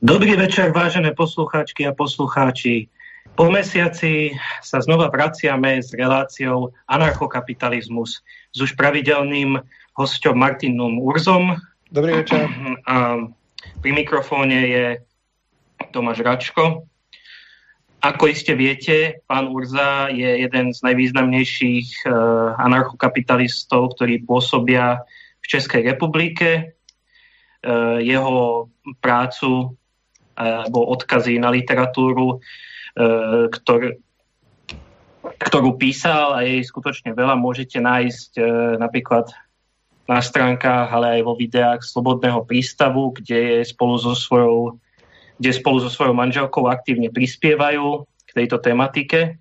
Dobrý večer, vážené poslucháčky a poslucháči. Po mesiaci sa znova vraciame s reláciou Anarchokapitalizmus s už pravidelným hosťom Martinom Urzom. Dobrý večer. A pri mikrofóne je Tomáš Račko. Ako iste viete, pán Urza je jeden z najvýznamnejších uh, anarchokapitalistov, ktorí pôsobia v Českej republike. Uh, jeho prácu alebo odkazy na literatúru, ktor, ktorú písal a jej skutočne veľa môžete nájsť napríklad na stránkach, ale aj vo videách Slobodného prístavu, kde je spolu so svojou kde spolu so svojou manželkou aktívne prispievajú k tejto tematike.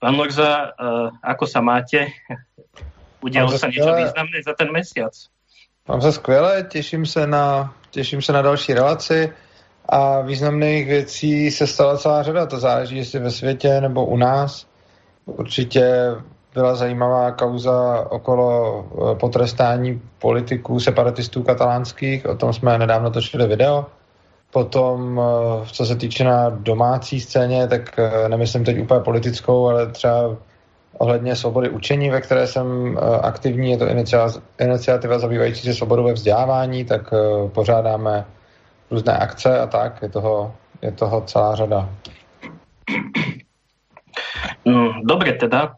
Pán Lorza, uh, ako sa máte? Udialo sa niečo významné za ten mesiac? Mám se skvěle, těším se na, těším se na další relaci a významných věcí se stala celá řada. To záleží, jestli ve světě nebo u nás. Určitě byla zajímavá kauza okolo eh, potrestání politiků, separatistů katalánských, o tom jsme nedávno točili video. Potom, eh, co se týče na domácí scéně, tak eh, nemyslím teď úplně politickou, ale třeba ohledně svobody učení, ve které jsem aktivní, je to iniciativa zabývající se svobodou ve vzdělávání, tak pořádáme různé akce a tak, je toho, je toho celá řada. No, dobre teda.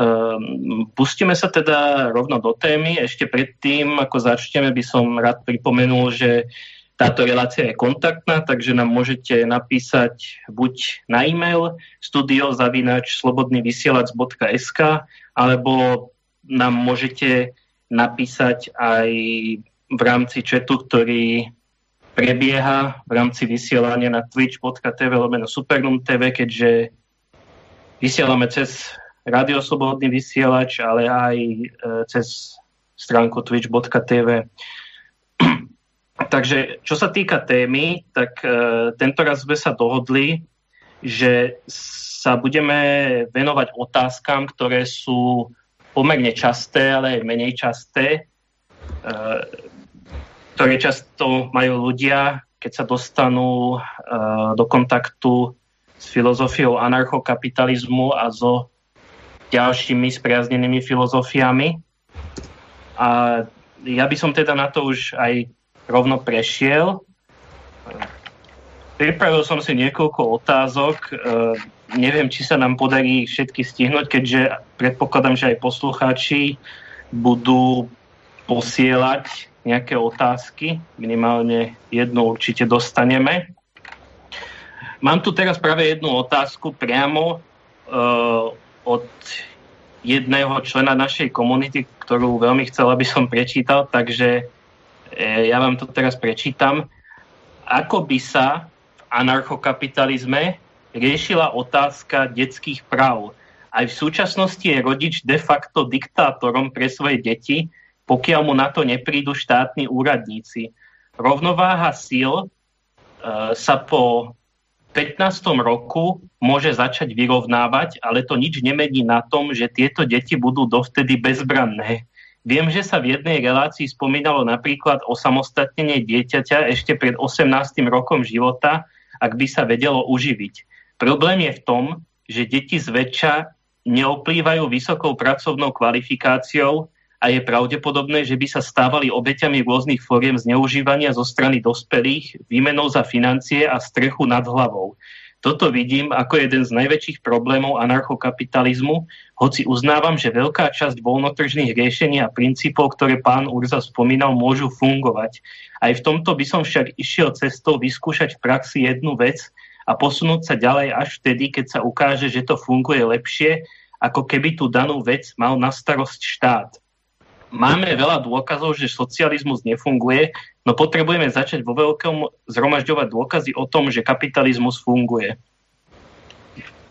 Um, pustíme sa teda rovno do témy. Ešte predtým, ako začneme, by som rád pripomenul, že táto relácia je kontaktná, takže nám môžete napísať buď na e-mail studiozavinač.slobodnyvysielac.sk alebo nám môžete napísať aj v rámci chatu, ktorý prebieha v rámci vysielania na twitch.tv lomeno Supernum TV, keďže vysielame cez radioslobodný vysielač, ale aj e, cez stránku twitch.tv. Takže čo sa týka témy, tak e, tento raz sme sa dohodli, že sa budeme venovať otázkam, ktoré sú pomerne časté, ale aj menej časté. E, ktoré často majú ľudia, keď sa dostanú uh, do kontaktu s filozofiou anarchokapitalizmu a so ďalšími spriaznenými filozofiami. A ja by som teda na to už aj rovno prešiel. Pripravil som si niekoľko otázok. Uh, neviem, či sa nám podarí všetky stihnúť, keďže predpokladám, že aj poslucháči budú posielať nejaké otázky, minimálne jednu určite dostaneme. Mám tu teraz práve jednu otázku priamo uh, od jedného člena našej komunity, ktorú veľmi chcel, aby som prečítal, takže uh, ja vám to teraz prečítam. Ako by sa v anarchokapitalizme riešila otázka detských práv? Aj v súčasnosti je rodič de facto diktátorom pre svoje deti, pokiaľ mu na to neprídu štátni úradníci. Rovnováha síl e, sa po 15. roku môže začať vyrovnávať, ale to nič nemení na tom, že tieto deti budú dovtedy bezbranné. Viem, že sa v jednej relácii spomínalo napríklad o samostatnenie dieťaťa ešte pred 18. rokom života, ak by sa vedelo uživiť. Problém je v tom, že deti zväčša neoplývajú vysokou pracovnou kvalifikáciou, a je pravdepodobné, že by sa stávali obeťami rôznych fóriem zneužívania zo strany dospelých, výmenou za financie a strechu nad hlavou. Toto vidím ako jeden z najväčších problémov anarchokapitalizmu, hoci uznávam, že veľká časť voľnotržných riešení a princípov, ktoré pán Urza spomínal, môžu fungovať. Aj v tomto by som však išiel cestou vyskúšať v praxi jednu vec a posunúť sa ďalej až vtedy, keď sa ukáže, že to funguje lepšie, ako keby tú danú vec mal na starosť štát máme veľa dôkazov, že socializmus nefunguje, no potrebujeme začať vo veľkom zhromažďovať dôkazy o tom, že kapitalismus funguje.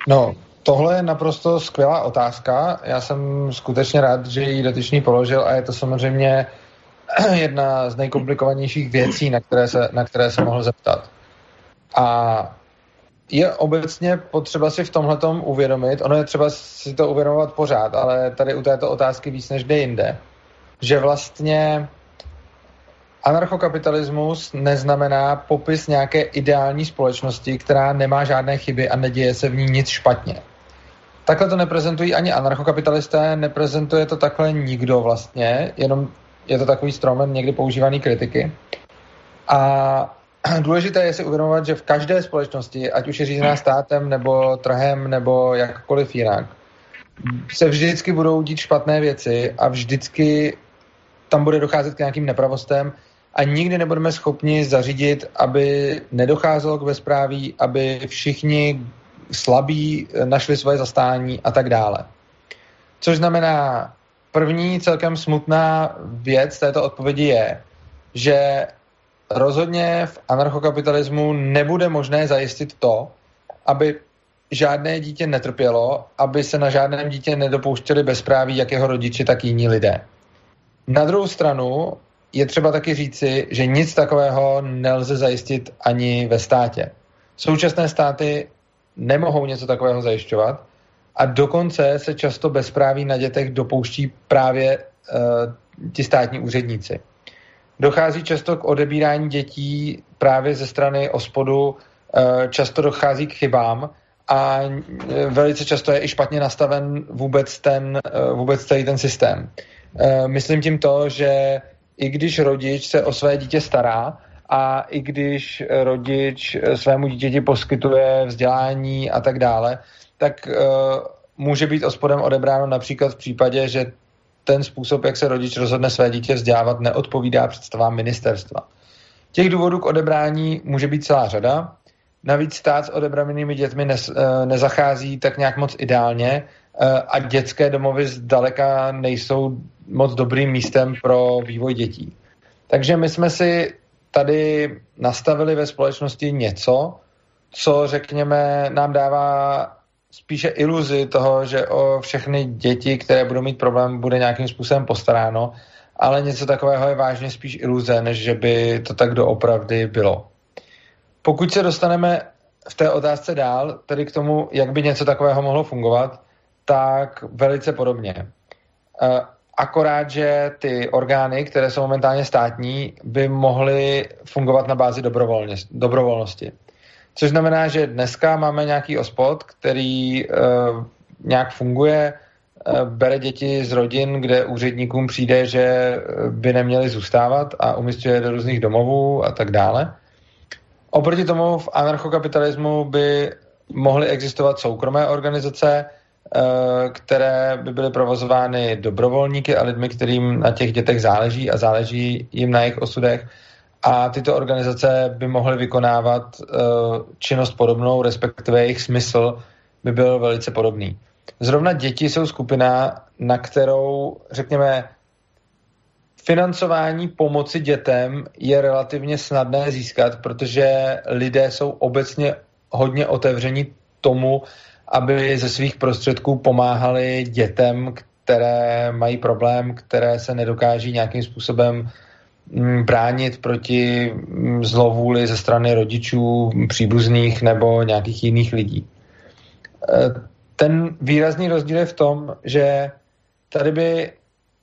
No, tohle je naprosto skvělá otázka. Já jsem skutečně rád, že ji dotyčný položil a je to samozřejmě jedna z nejkomplikovanějších věcí, na které se, na které se mohl zeptat. A je obecně potřeba si v tomhle uvědomit, ono je třeba si to uvědomovat pořád, ale tady u této otázky víc než kde jinde, že vlastně Anarchokapitalismus neznamená popis nějaké ideální společnosti, která nemá žádné chyby a neděje se v ní nic špatně. Takhle to neprezentují ani anarchokapitalisté, neprezentuje to takhle nikdo vlastně, jenom je to takový stromen někdy používaný kritiky. A důležité je si uvědomovat, že v každé společnosti, ať už je řízená státem, nebo trhem, nebo jakkoliv jinak, se vždycky budou dít špatné věci a vždycky tam bude docházet k nějakým nepravostem a nikdy nebudeme schopni zařídit, aby nedocházelo k bezpráví, aby všichni slabí našli svoje zastání a tak dále. Což znamená, první celkem smutná věc této odpovědi je, že rozhodně v anarchokapitalismu nebude možné zajistit to, aby žádné dítě netrpělo, aby se na žádném dítě nedopouštěli bezpráví jak jeho rodiči, tak jiní lidé. Na druhou stranu je třeba taky říci, že nic takového nelze zajistit ani ve státě. Současné státy nemohou něco takového zajišťovat a dokonce se často bezpráví na dětech dopouští právě uh, ti státní úředníci. Dochází často k odebírání dětí právě ze strany ospodu, uh, často dochází k chybám a eh, velice často je i špatně nastaven vůbec, ten, vůbec celý ten systém. Uh, myslím tím to, že i když rodič se o své dítě stará a i když rodič svému dítěti poskytuje vzdělání a tak dále, tak uh, může být ospodem odebráno například v případě, že ten způsob, jak se rodič rozhodne své dítě vzdělávat, neodpovídá představám ministerstva. Těch důvodů k odebrání může být celá řada. Navíc stát s odebranými dětmi ne, eh, nezachází tak nějak moc ideálně eh, a dětské domovy zdaleka nejsou moc dobrým místem pro vývoj dětí. Takže my jsme si tady nastavili ve společnosti něco, co, řekněme, nám dává spíše iluzi toho, že o všechny děti, které budou mít problém, bude nějakým způsobem postaráno, ale něco takového je vážně spíš iluze, než že by to tak doopravdy bylo. Pokud se dostaneme v té otázce dál, tedy k tomu, jak by něco takového mohlo fungovat, tak velice podobně. Eh, akorát, že ty orgány, které jsou momentálně státní, by mohly fungovat na bázi dobrovolnosti. Což znamená, že dneska máme nějaký ospod, který uh, nějak funguje, uh, bere děti z rodin, kde úředníkům přijde, že by neměli zůstávat a umistuje do různých domovů a tak dále. Oproti tomu v anarchokapitalismu by mohly existovat soukromé organizace, Eh, které by byly provozovány dobrovolníky a lidmi, kterým na těch dětech záleží a záleží jim na jejich osudech. A tyto organizace by mohly vykonávat uh, činnost podobnou, respektive jejich smysl by byl velice podobný. Zrovna děti jsou skupina, na kterou, řekněme, financování pomoci dětem je relativně snadné získat, protože lidé jsou obecně hodně otevření tomu, aby ze svých prostředků pomáhali dětem, které mají problém, které se nedokáží nějakým způsobem mm, bránit proti mm, zlovůli ze strany rodičů, příbuzných nebo nějakých jiných lidí. E, ten výrazný rozdíl je v tom, že tady by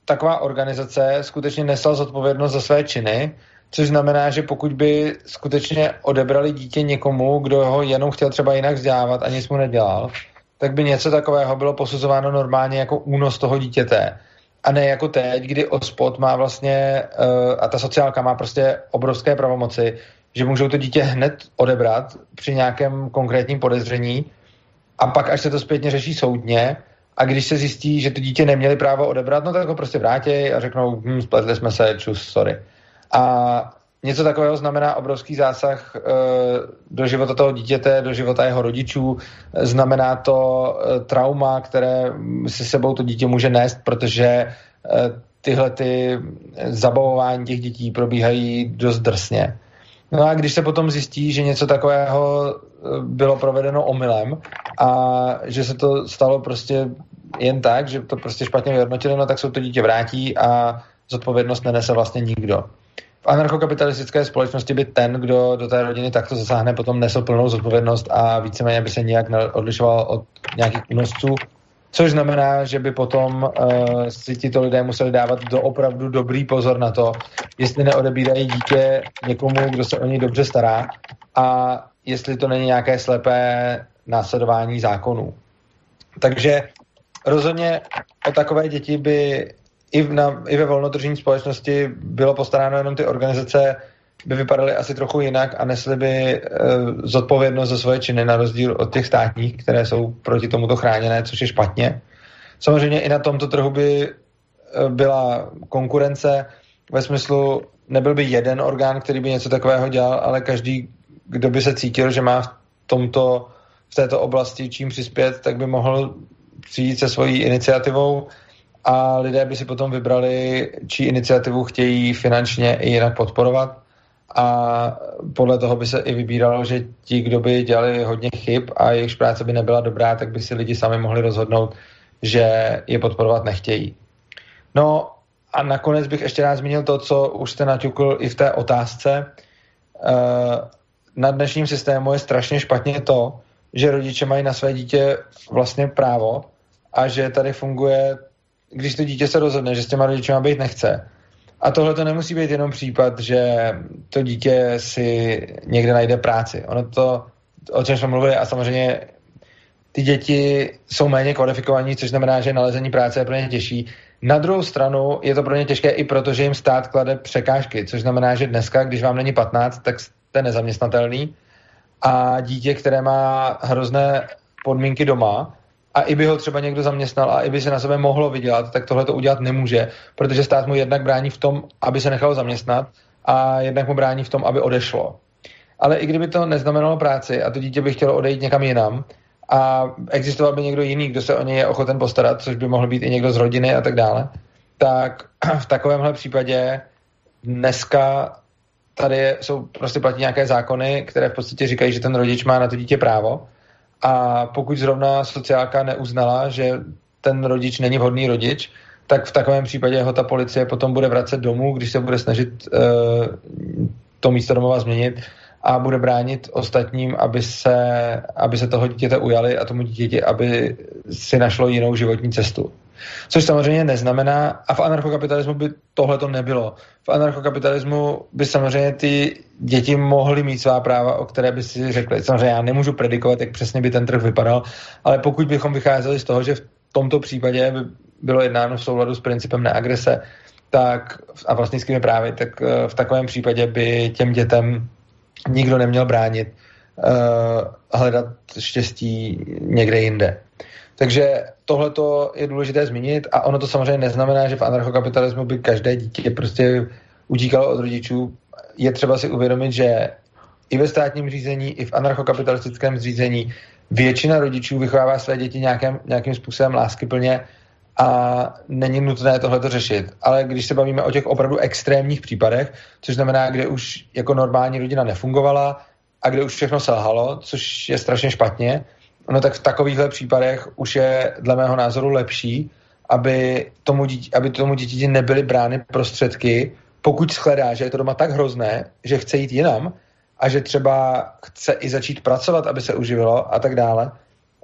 taková organizace skutečně nesla zodpovědnost za své činy Což znamená, že pokud by skutečně odebrali dítě někomu, kdo ho jenom chtěl třeba jinak vzdělávat a nic mu nedělal, tak by něco takového bylo posuzováno normálně jako únos toho dítěte. A ne jako teď, kdy OSPOD má vlastně, uh, a ta sociálka má prostě obrovské pravomoci, že můžou to dítě hned odebrat při nějakém konkrétním podezření a pak, až se to zpětně řeší soudně, a když se zjistí, že to dítě neměli právo odebrat, no tak ho prostě vrátí a řeknou, hm, spletli jsme se, čus, sorry. A něco takového znamená obrovský zásah e, do života toho dítěte, do života jeho rodičů. Znamená to e, trauma, které si sebou to dítě může nést, protože e, tyhle ty zabavování těch dětí probíhají dost drsně. No a když se potom zjistí, že něco takového bylo provedeno omylem a že se to stalo prostě jen tak, že to prostě špatně vyhodnotili, no tak se to dítě vrátí a zodpovědnost nenese vlastně nikdo v anarchokapitalistické společnosti by ten, kdo do té rodiny takto zasáhne, potom nesl plnou zodpovědnost a víceméně by se nijak odlišoval od nějakých únosců Což znamená, že by potom uh, si tito lidé museli dávat do opravdu dobrý pozor na to, jestli neodebírají dítě někomu, kdo se o něj dobře stará a jestli to není nějaké slepé následování zákonů. Takže rozhodně o takové děti by i, na, i ve volnotržní společnosti bylo postaráno jenom ty organizace, by vypadaly asi trochu jinak a nesly by e, zodpovědnost za svoje činy na rozdíl od těch státních, které jsou proti tomuto chráněné, což je špatně. Samozřejmě i na tomto trhu by e, byla konkurence ve smyslu, nebyl by jeden orgán, který by něco takového dělal, ale každý, kdo by se cítil, že má v tomto v této oblasti čím přispět, tak by mohl přijít se svojí iniciativou a lidé by si potom vybrali, čí iniciativu chtějí finančně i jinak podporovat a podle toho by se i vybíralo, že ti, kdo by dělali hodně chyb a jejich práce by nebyla dobrá, tak by si lidi sami mohli rozhodnout, že je podporovat nechtějí. No a nakonec bych ještě rád zmínil to, co už jste naťukl i v té otázce. Eh, na dnešním systému je strašně špatně to, že rodiče mají na své dítě vlastně právo a že tady funguje, když to dítě se rozhodne, že s těma rodičema být nechce, a tohle to nemusí být jenom případ, že to dítě si někde najde práci. Ono to, o čem jsme mluvili, a samozřejmě ty děti jsou méně kvalifikovaní, což znamená, že nalezení práce je pro ně těžší. Na druhou stranu je to pro ně těžké i proto, že jim stát klade překážky, což znamená, že dneska, když vám není 15, tak jste nezaměstnatelný a dítě, které má hrozné podmínky doma, a i by ho třeba někdo zaměstnal a i by se na sebe mohlo vydělat, tak tohle to udělat nemůže, protože stát mu jednak brání v tom, aby se nechal zaměstnat a jednak mu brání v tom, aby odešlo. Ale i kdyby to neznamenalo práci a to dítě by chtělo odejít někam jinam a existoval by někdo jiný, kdo se o něj je ochoten postarat, což by mohl být i někdo z rodiny a tak dále, tak v takovémhle případě dneska tady jsou prostě platí nějaké zákony, které v podstatě říkají, že ten rodič má na to dítě právo a pokud zrovna sociálka neuznala, že ten rodič není vhodný rodič, tak v takovém případě ho ta policie potom bude vracet domů, když se bude snažit uh, to místo domova změnit a bude bránit ostatním, aby se, aby se toho dítěte ujali a tomu dítěti, aby si našlo jinou životní cestu. Což samozřejmě neznamená, a v anarchokapitalismu by tohle to nebylo. V anarchokapitalismu by samozřejmě ty děti mohly mít svá práva, o které by si řekli. Samozřejmě já nemůžu predikovat, jak přesně by ten trh vypadal, ale pokud bychom vycházeli z toho, že v tomto případě by bylo jednáno v souladu s principem neagrese tak, a vlastnickými právy, tak eh, v takovém případě by těm dětem nikdo neměl bránit uh, hledat štěstí někde jinde. Takže tohle je důležité zmínit a ono to samozřejmě neznamená, že v anarchokapitalismu by každé dítě prostě utíkalo od rodičů. Je třeba si uvědomit, že i ve státním řízení, i v anarchokapitalistickém řízení většina rodičů vychovává své děti nějakým, nějakým způsobem láskyplně a není nutné tohle řešit. Ale když se bavíme o těch opravdu extrémních případech, což znamená, kde už jako normální rodina nefungovala a kde už všechno selhalo, což je strašně špatně, no tak v takovýchhle případech už je dle mého názoru lepší, aby tomu, dítě, aby tomu dítěti nebyly brány prostředky, pokud shledá, že je to doma tak hrozné, že chce jít jinam a že třeba chce i začít pracovat, aby se uživilo a tak dále,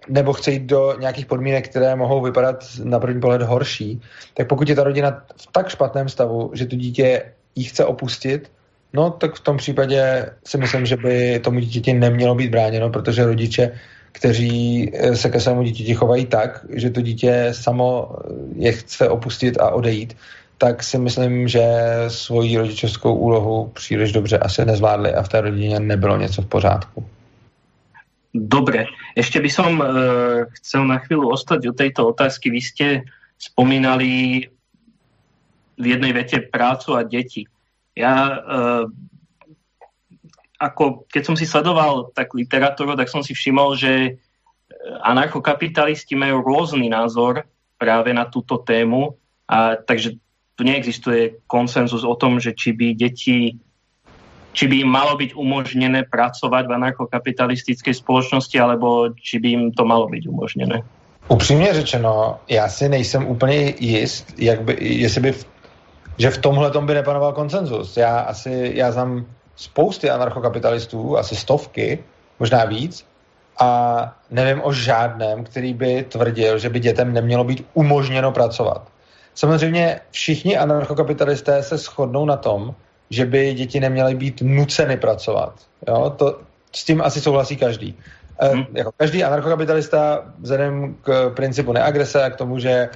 nebo chce jít do nějakých podmínek, které mohou vypadat na první pohled horší, tak pokud je ta rodina v tak špatném stavu, že to dítě jí chce opustit, no tak v tom případě si myslím, že by tomu dítěti nemělo být bráněno, protože rodiče kteří eh, se ke svému dítěti chovají tak, že to dítě samo je chce opustit a odejít, tak si myslím, že svoji rodičovskou úlohu příliš dobře asi nezvládli a v té rodině nebylo něco v pořádku. Dobre, ešte by som e, chcel na chvíľu ostať o tejto otázky. Vy ste spomínali v jednej vete prácu a deti. Ja ako keď som si sledoval tak literatúru, tak som si všimol, že e, anarchokapitalisti majú rôzny názor práve na túto tému, a takže tu neexistuje konsenzus o tom, že či by deti či by im malo byť umožnené pracovať v anarchokapitalistickej spoločnosti, alebo či by im to malo byť umožnené? Upřímně řečeno, já si nejsem úplně jist, jak by, jestli by, že v tomhle tom by nepanoval konsenzus. Já asi, já znám spousty anarchokapitalistů, asi stovky, možná víc, a nevím o žádném, který by tvrdil, že by dětem nemělo být umožněno pracovat. Samozřejmě všichni anarchokapitalisté se shodnou na tom, že by děti neměly být nuceny pracovat. Jo? To, s tím asi souhlasí každý. Hmm. jako každý anarchokapitalista vzhledem k principu neagrese a k tomu, že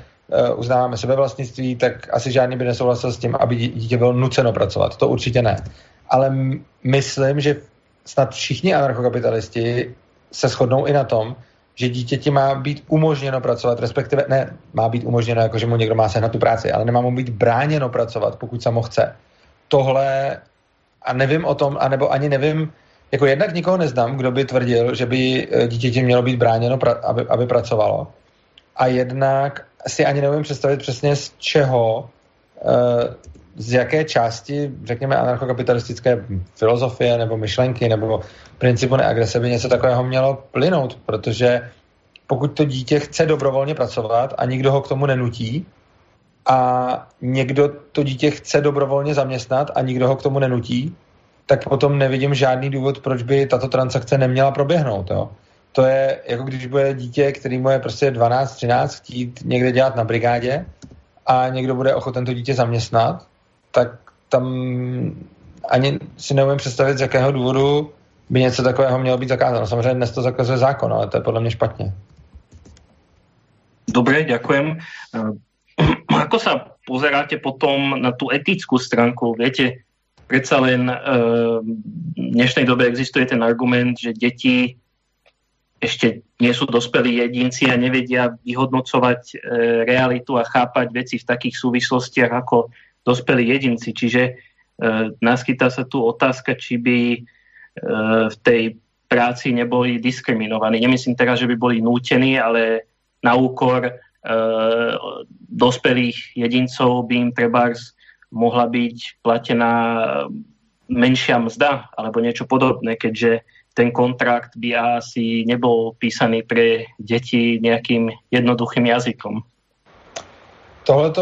uznáváme sebevlastnictví, tak asi žádný by nesouhlasil s tím, aby dítě bylo nuceno pracovat. To určitě ne. Ale myslím, že snad všichni anarchokapitalisti se shodnou i na tom, že dítěti má být umožněno pracovat, respektive ne, má být umožněno, jako že mu někdo má sehnat tu práci, ale nemá mu být bráněno pracovat, pokud samo chce. Tohle a nevím o tom, anebo ani nevím, jako jednak nikoho neznám, kdo by tvrdil, že by eh, dítěti mělo být bráněno, aby, aby pracovalo. A jednak si ani nevím představit přesně z čeho, eh, z jaké části, řekněme, anarchokapitalistické filozofie nebo myšlenky nebo principu neagrese by něco takového mělo plynout, protože pokud to dítě chce dobrovolně pracovat a nikdo ho k tomu nenutí a někdo to dítě chce dobrovolně zaměstnat a nikdo ho k tomu nenutí, tak potom nevidím žádný důvod, proč by tato transakce neměla proběhnout. Jo. To je jako když bude dítě, který mu je prostě 12-13 chtít někde dělat na brigádě a někdo bude ochoten to dítě zaměstnat, tak tam ani si neumím představit, z jakého důvodu by něco takového mělo být zakázáno. Samozřejmě dnes to zakazuje zákon, ale to je podle mě špatně. Dobre, ďakujem. Ako sa pozeráte potom na tú etickú stránku? Viete, predsa len eh, v dnešnej dobe existuje ten argument, že deti ešte nie sú dospelí jedinci a nevedia vyhodnocovať eh, realitu a chápať veci v takých súvislostiach ako dospelí jedinci. Čiže e, naskytá sa tu otázka, či by e, v tej práci neboli diskriminovaní. Nemyslím teraz, že by boli nútení, ale na úkor e, dospelých jedincov by im trebárs mohla byť platená menšia mzda alebo niečo podobné, keďže ten kontrakt by asi nebol písaný pre deti nejakým jednoduchým jazykom. Tohle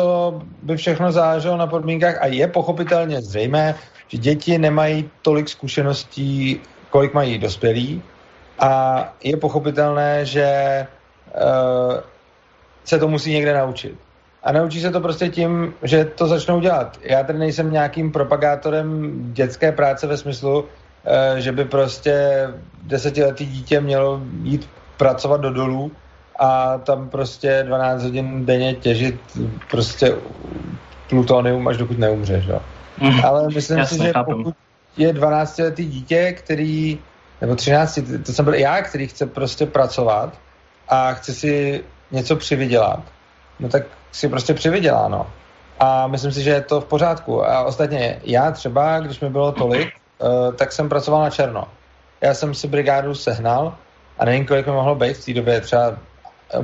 by všechno záleželo na podmínkách a je pochopitelně zřejmé, že děti nemají tolik zkušeností, kolik mají dospělí a je pochopitelné, že uh, se to musí někde naučit. A naučí se to prostě tím, že to začnou dělat. Já tady nejsem nějakým propagátorem dětské práce ve smyslu, že by prostě desetiletý dítě mělo jít pracovat do dolů a tam prostě 12 hodin denně těžit prostě plutonium, až dokud neumřeš. Jo. Mm, Ale myslím jasně, si, že chápem. pokud je 12 letý dítě, který, nebo 13, to jsem byl já, který chce prostě pracovat a chce si něco přivydělat, no tak si prostě přivydělá, no. A myslím si, že je to v pořádku. A ostatně já třeba, když mi bylo tolik, tak jsem pracoval na černo. Já jsem si brigádu sehnal a nevím, kolik mi mohlo být v té době, třeba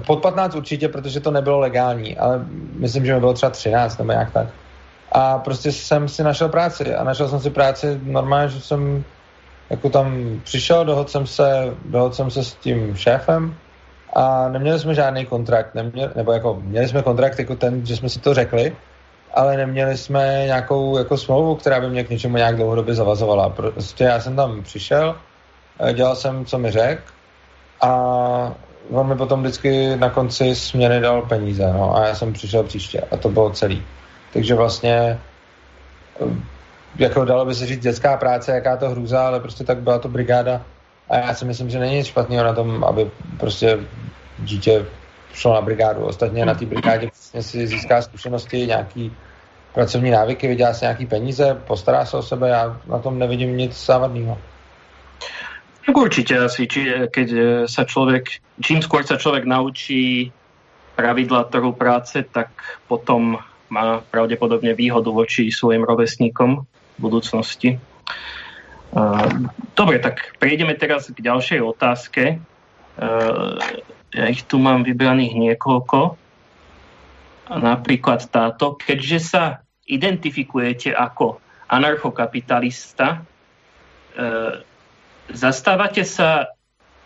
pod 15 určitě, protože to nebylo legální, ale myslím, že mi bylo třeba 13 nebo jak tak. A prostě jsem si našel práci a našel jsem si práci normálně, že jsem jako tam přišel, dohodl jsem se, dohodl jsem se s tím šéfem a neměli jsme žádný kontrakt, neměli, nebo jako měli jsme kontrakt jako ten, že jsme si to řekli, ale neměli jsme nějakou jako smlouvu, která by mě k něčemu nějak dlouhodobě zavazovala. Prostě já jsem tam přišel, dělal jsem, co mi řekl a on mi potom vždycky na konci směny dal peníze, no, a já jsem přišel příště a to bylo celý. Takže vlastně eh, jako dalo by se říct dětská práce, jaká to hrůza, ale prostě tak byla to brigáda a já si myslím, že není nic špatného na tom, aby prostě dítě šlo na brigádu. Ostatně na té brigádě vlastně si získá zkušenosti, nějaký pracovní návyky, vydělá si nějaký peníze, postará se o sebe, já na tom nevidím nic závadného. Tak určite asi, či, keď e, sa človek, čím skôr sa človek naučí pravidla trhu práce, tak potom má pravdepodobne výhodu voči svojim rovesníkom v budúcnosti. E, dobre, tak prejdeme teraz k ďalšej otázke. E, ja ich tu mám vybraných niekoľko. Napríklad táto. Keďže sa identifikujete ako anarchokapitalista, Zastávate sa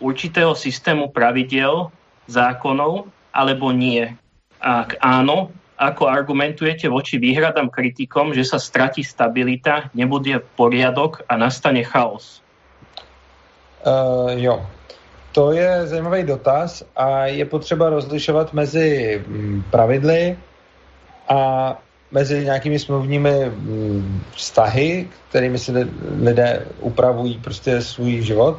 určitého systému pravidel, zákonov, alebo nie? Ak áno, ako argumentujete voči výhradám kritikom, že sa stratí stabilita, nebude poriadok a nastane chaos? Uh, jo. To je zajímavý dotaz a je potřeba rozlišovat mezi mm, pravidly a mezi nějakými smluvními mm, vztahy, kterými si lidé upravují prostě svůj život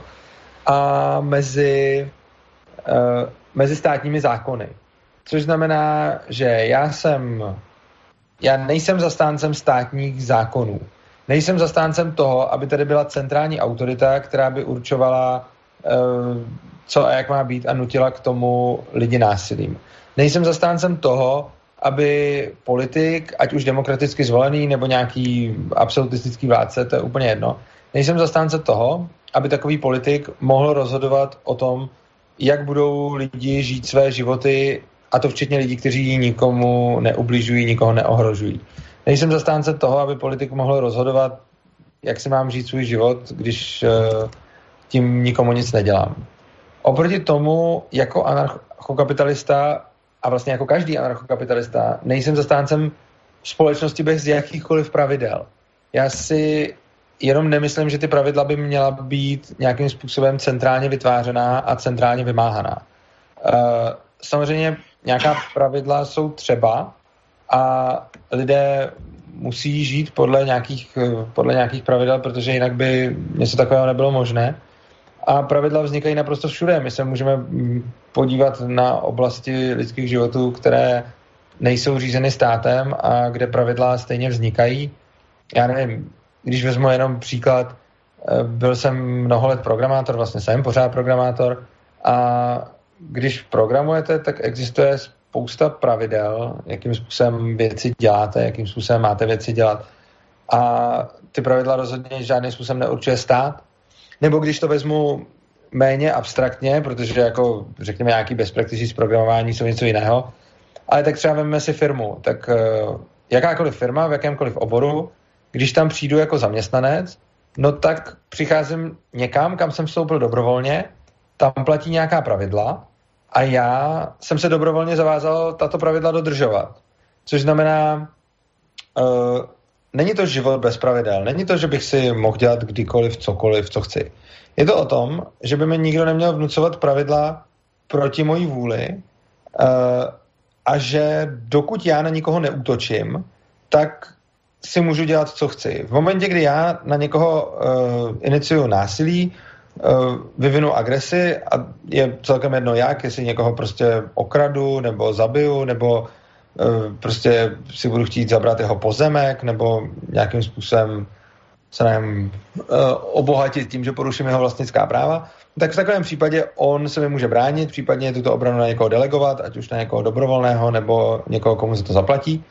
a mezi, uh, mezi státními zákony. Což znamená, že já jsem já nejsem zastáncem státních zákonů. Nejsem zastáncem toho, aby tady byla centrální autorita, která by určovala, co a jak má být a nutila k tomu lidi násilím. Nejsem zastáncem toho, aby politik, ať už demokraticky zvolený nebo nějaký absolutistický vládce, to je úplně jedno, nejsem zastánce toho, aby takový politik mohl rozhodovat o tom, jak budou lidi žít své životy, a to včetně lidí, kteří nikomu neubližují, nikoho neohrožují. Nejsem zastánce toho, aby politik mohl rozhodovat, jak si mám žít svůj život, když uh, tím nikomu nic nedělám. Oproti tomu, jako anarchokapitalista a vlastně jako každý anarchokapitalista, nejsem zastáncem společnosti bez jakýchkoliv pravidel. Já si jenom nemyslím, že ty pravidla by měla být nějakým způsobem centrálně vytvářená a centrálně vymáhaná. Uh, samozřejmě nějaká pravidla jsou třeba a lidé musí žít podle nějakých, podle nějakých pravidel, protože jinak by něco takového nebylo možné. A pravidla vznikají naprosto všude. My se můžeme podívat na oblasti lidských životů, které nejsou řízeny státem a kde pravidla stejně vznikají. Já nevím, když vezmu jenom příklad, eh, byl jsem mnoho let programátor, vlastně jsem pořád programátor a když programujete, tak existuje spousta pravidel, jakým způsobem věci děláte, jakým způsobem máte věci dělat. A ty pravidla rozhodně žádným způsobem neurčuje stát. Nebo když to vezmu méně abstraktně, protože jako řekněme nějaký best practices programování jsou něco jiného, ale tak třeba vezmeme si firmu, tak uh, jakákoliv firma v jakémkoliv oboru, když tam přijdu jako zaměstnanec, no tak přicházím někam, kam jsem vstoupil dobrovolně, tam platí nějaká pravidla a já jsem se dobrovolně zavázal tato pravidla dodržovat. Což znamená, uh, není to život bez pravidel, není to, že bych si mohl dělat kdykoliv cokoliv, co chci. Je to o tom, že by mi nikdo neměl vnucovat pravidla proti mojí vůli uh, a že dokud já na nikoho neútočím, tak si můžu dělat, co chci. V momentě, kdy já na někoho uh, iniciuju násilí, uh, vyvinu agresi a je celkem jedno jak, jestli někoho prostě okradu, nebo zabiju, nebo prostě si budu chtít zabrat jeho pozemek, nebo nějakým způsobem se nevím, uh, obohatit tím, že poruším jeho vlastnická práva, tak v takovém případě on se mi může bránit, případně tuto obranu na někoho delegovat, ať už na někoho dobrovolného, nebo někoho, komu se to zaplatí.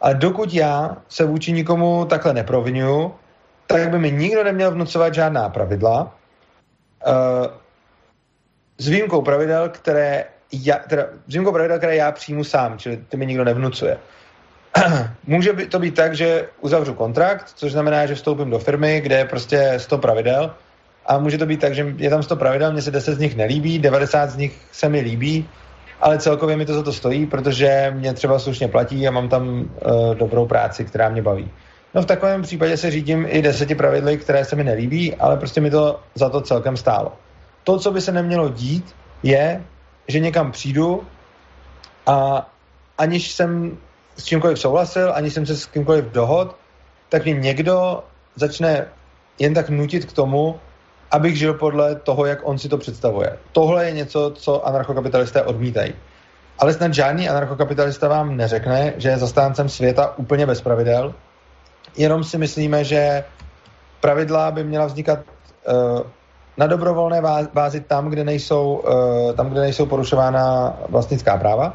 A dokud já se vůči nikomu takhle neprovinuju, tak by mi nikdo neměl vnucovat žádná pravidla, uh, s výjimkou pravidel, které já, teda, s výjimkou pravidel, které já přijmu sám, čili ty mi nikdo nevnucuje. Může to být tak, že uzavřu kontrakt, což znamená, že vstoupím do firmy, kde je prostě 100 pravidel a může to být tak, že je tam 100 pravidel, mně se 10 z nich nelíbí, 90 z nich se mi líbí, ale celkově mi to za to stojí, protože mě třeba slušně platí a mám tam uh, dobrou práci, která mě baví. No v takovém případě se řídím i deseti pravidly, které se mi nelíbí, ale prostě mi to za to celkem stálo. To, co by se nemělo dít, je, že někam přijdu a aniž jsem s čímkoliv souhlasil, ani jsem se s kýmkoliv dohod, tak mě někdo začne jen tak nutit k tomu, abych žil podle toho, jak on si to představuje. Tohle je něco, co anarchokapitalisté odmítají. Ale snad žádný anarchokapitalista vám neřekne, že je zastáncem světa úplně bez pravidel, jenom si myslíme, že pravidla by měla vznikat uh, na dobrovolné bázi tam, kde nejsou, uh, tam, kde nejsou porušována vlastnická práva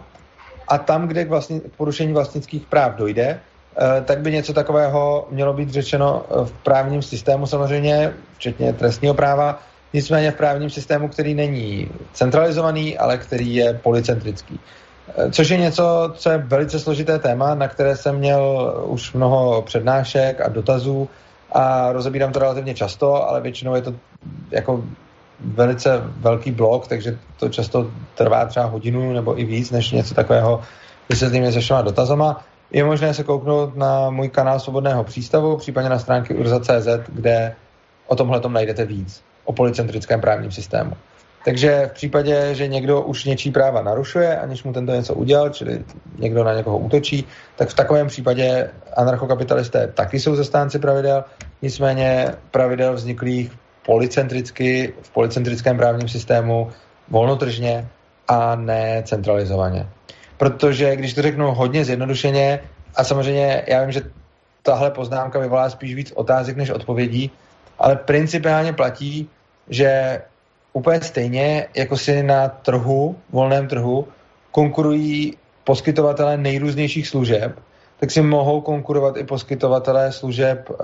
a tam, kde k, vlastni, k porušení vlastnických práv dojde, uh, tak by něco takového mělo být řečeno v právním systému samozřejmě, včetně trestního práva, nicméně v právním systému, který není centralizovaný, ale který je policentrický. Což je něco, co je velice složité téma, na které jsem měl už mnoho přednášek a dotazů a rozebírám to relativně často, ale většinou je to jako velice velký blok, takže to často trvá třeba hodinu nebo i víc, než něco takového vysvětlím se všema dotazama. Je možné se kouknout na můj kanál Svobodného přístavu, případně na stránky urza.cz, kde o tomhle najdete víc, o policentrickém právním systému. Takže v případě, že někdo už něčí práva narušuje, aniž mu tento něco udělal, čili někdo na někoho útočí, tak v takovém případě anarchokapitalisté taky jsou zastánci pravidel, nicméně pravidel vzniklých policentricky, v policentrickém právním systému, volnotržně a ne centralizovaně. Protože když to řeknu hodně zjednodušeně, a samozřejmě já vím, že tahle poznámka vyvolá spíš víc otázek než odpovědí, ale principiálně platí, že úplně stejně, jako si na trhu, volném trhu, konkurují poskytovatelé nejrůznějších služeb, tak si mohou konkurovat i poskytovatelé služeb e,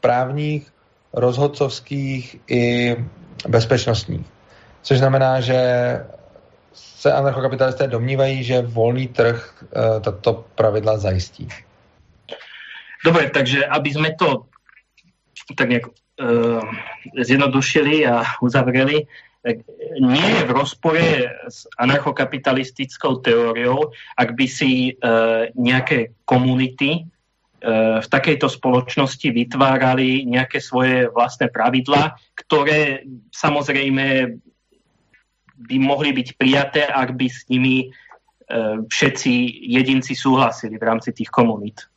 právních, rozhodcovských i bezpečnostních. Což znamená, že se anarchokapitalisté domnívají, že volný trh e, tato pravidla zajistí. Dobre, takže aby sme to tak nejak uh, zjednodušili a uzavreli, tak nie je v rozpore s anarchokapitalistickou teóriou, ak by si uh, nejaké komunity v takejto spoločnosti vytvárali nejaké svoje vlastné pravidla, ktoré samozrejme by mohli byť prijaté, ak by s nimi všetci jedinci súhlasili v rámci tých komunít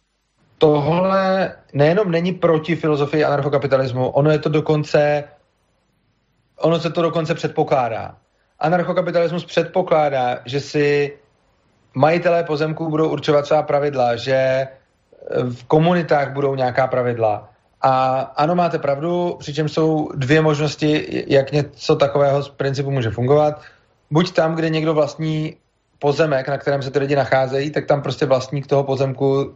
tohle nejenom není proti filozofii anarchokapitalismu, ono je to dokonce, ono se to dokonce předpokládá. Anarchokapitalismus předpokládá, že si majitelé pozemků budou určovat svá pravidla, že v komunitách budou nějaká pravidla. A ano, máte pravdu, přičemž jsou dvě možnosti, jak něco takového z principu může fungovat. Buď tam, kde někdo vlastní pozemek, na kterém se ty lidi nacházejí, tak tam prostě vlastník toho pozemku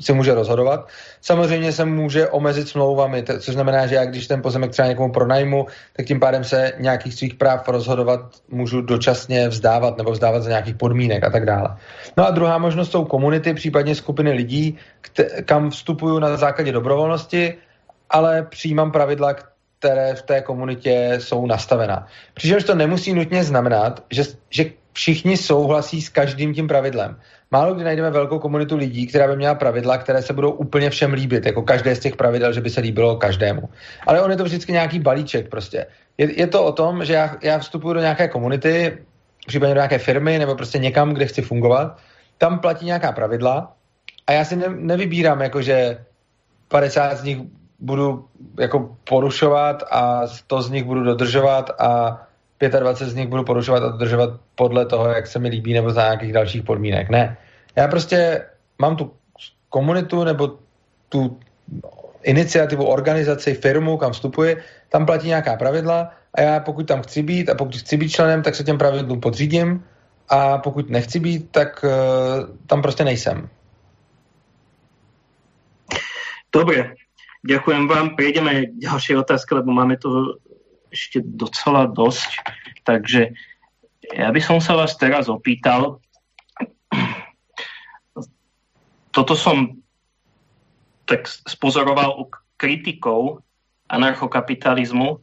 si může rozhodovat. Samozřejmě se může omezit smlouvami, což znamená, že já když ten pozemek třeba někomu pronajmu, tak tím pádem se nějakých svých práv rozhodovat můžu dočasně vzdávat nebo vzdávat za nějakých podmínek a tak dále. No a druhá možnost jsou komunity, případně skupiny lidí, kam vstupuju na základě dobrovolnosti, ale přijímám pravidla, které v té komunitě jsou nastavená. Přičemž to nemusí nutně znamenat, že, že všichni souhlasí s každým tím pravidlem. Málo kdy najdeme velkou komunitu lidí, která by měla pravidla, které se budou úplně všem líbit, jako každé z těch pravidel, že by se líbilo každému. Ale on je to vždycky nějaký balíček prostě. Je, je to o tom, že já, já vstupuji do nějaké komunity, případně do nějaké firmy nebo prostě někam, kde chci fungovat, tam platí nějaká pravidla a já si ne, nevybírám, jako že 50 z nich budu jako porušovat a 100 z nich budu dodržovat a 25 z nich budu porušovat a dodržovat podle toho, jak se mi líbí, nebo za nějakých dalších podmínek. Ne. Já prostě mám tu komunitu nebo tu iniciativu, organizaci, firmu, kam vstupuji, tam platí nějaká pravidla a já pokud tam chci být a pokud chci být členem, tak se těm pravidlům podřídím a pokud nechci být, tak uh, tam prostě nejsem. Dobre, ďakujem vám. Prejdeme k ďalšej otázke, lebo máme tu ešte docela dosť. Takže ja by som sa vás teraz opýtal, toto som tak spozoroval u kritikov anarchokapitalizmu. E,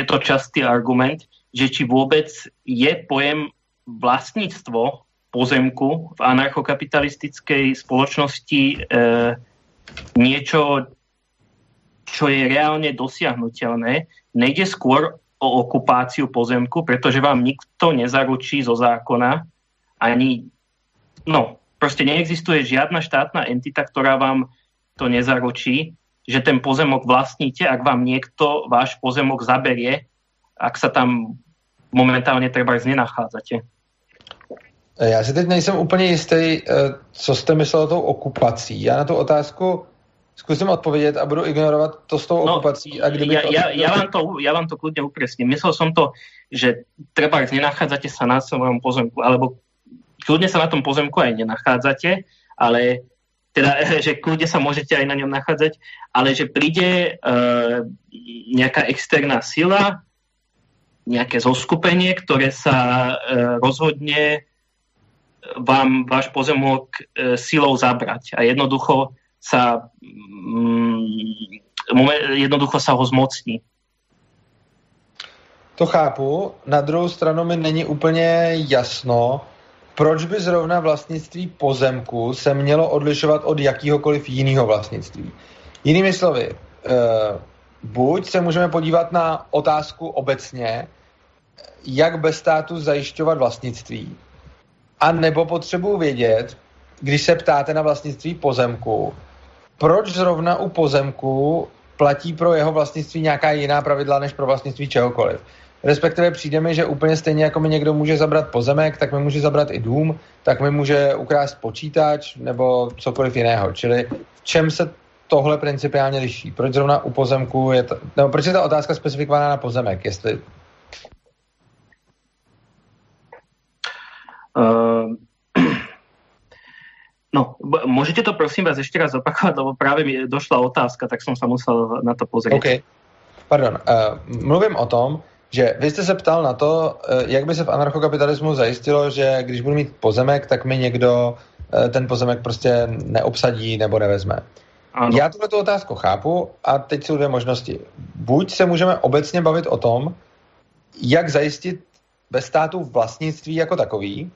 je to častý argument, že či vôbec je pojem vlastníctvo pozemku v anarchokapitalistickej spoločnosti e, niečo, čo je reálne dosiahnutelné. Nejde skôr o okupáciu pozemku, pretože vám nikto nezaručí zo zákona ani, no, proste neexistuje žiadna štátna entita, ktorá vám to nezaručí, že ten pozemok vlastníte, ak vám niekto váš pozemok zaberie, ak sa tam momentálně třeba nenachádzate. Já si teď nejsem úplně jistý, eh, co jste myslel tou okupací. Já na tu otázku Zkusím odpovědět a budu ignorovat to s tou no, okupací. A kdyby ja, to... ja, ja, vám to, ja vám to kľudne upresním. Myslel som to, že treba nenachádzate sa na svojom pozemku, alebo kľudne sa na tom pozemku aj nenachádzate, ale teda, že kľudne sa môžete aj na ňom nachádzať, ale že príde uh, nejaká externá sila, nejaké zoskupenie, ktoré sa uh, rozhodne vám váš pozemok uh, silou zabrať a jednoducho sa mm, jednoducho sa ho zmocní. To chápu. Na druhou stranu mi není úplně jasno, proč by zrovna vlastnictví pozemku se mělo odlišovat od jakýhokoliv jiného vlastnictví. Jinými slovy, e, buď se můžeme podívat na otázku obecně, jak bez státu zajišťovat vlastnictví. A nebo potřebuji vědět, když se ptáte na vlastnictví pozemku, proč zrovna u pozemku platí pro jeho vlastnictví nějaká jiná pravidla než pro vlastnictví čehokoliv. Respektive přijde mi, že úplně stejně jako mi někdo může zabrat pozemek, tak mi může zabrat i dům, tak mi může ukrást počítač nebo cokoliv jiného. Čili v čem se tohle principiálně liší? Proč zrovna u pozemku je to, nebo proč je ta otázka specifikovaná na pozemek? Jestli... Uh, no, můžete to prosím vás ještě raz opakovat, lebo právě mi došla otázka, tak jsem se musel na to pozrieť. OK, pardon. Uh, mluvím o tom, že vy jste se ptal na to, uh, jak by se v anarchokapitalismu zajistilo, že když budu mít pozemek, tak mi někdo uh, ten pozemek prostě neobsadí nebo nevezme. Ano. Já tuhle otázku chápu a teď jsou dvě možnosti. Buď se můžeme obecně bavit o tom, jak zajistit bez státu vlastnictví jako takový,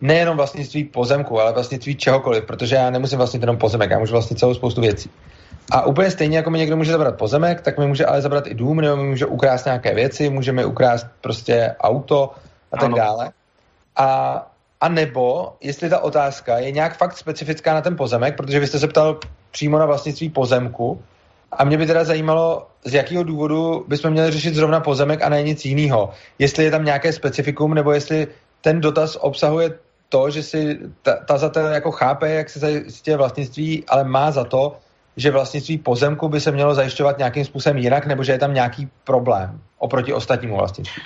nejenom vlastnictví pozemku, ale vlastnictví čehokoliv, protože já nemusím vlastnit jenom pozemek, já můžu vlastnit celou spoustu věcí. A úplně stejně, jako mi někdo může zabrat pozemek, tak mi může ale zabrat i dům, nebo mi může ukrást nějaké věci, může mi ukrást prostě auto a tak ano. dále. A, a nebo, jestli ta otázka je nějak fakt specifická na ten pozemek, protože vy jste se ptal přímo na vlastnictví pozemku, a mě by teda zajímalo, z jakého důvodu bychom měli řešit zrovna pozemek a ne nic jiného. Jestli je tam nějaké specifikum, nebo jestli ten dotaz obsahuje to, že si ta, tazatel jako chápe, jak se zajistí vlastnictví, ale má za to, že vlastnictví pozemku by se mělo zajišťovat nějakým způsobem jinak, nebo že je tam nějaký problém oproti ostatnímu vlastnictví?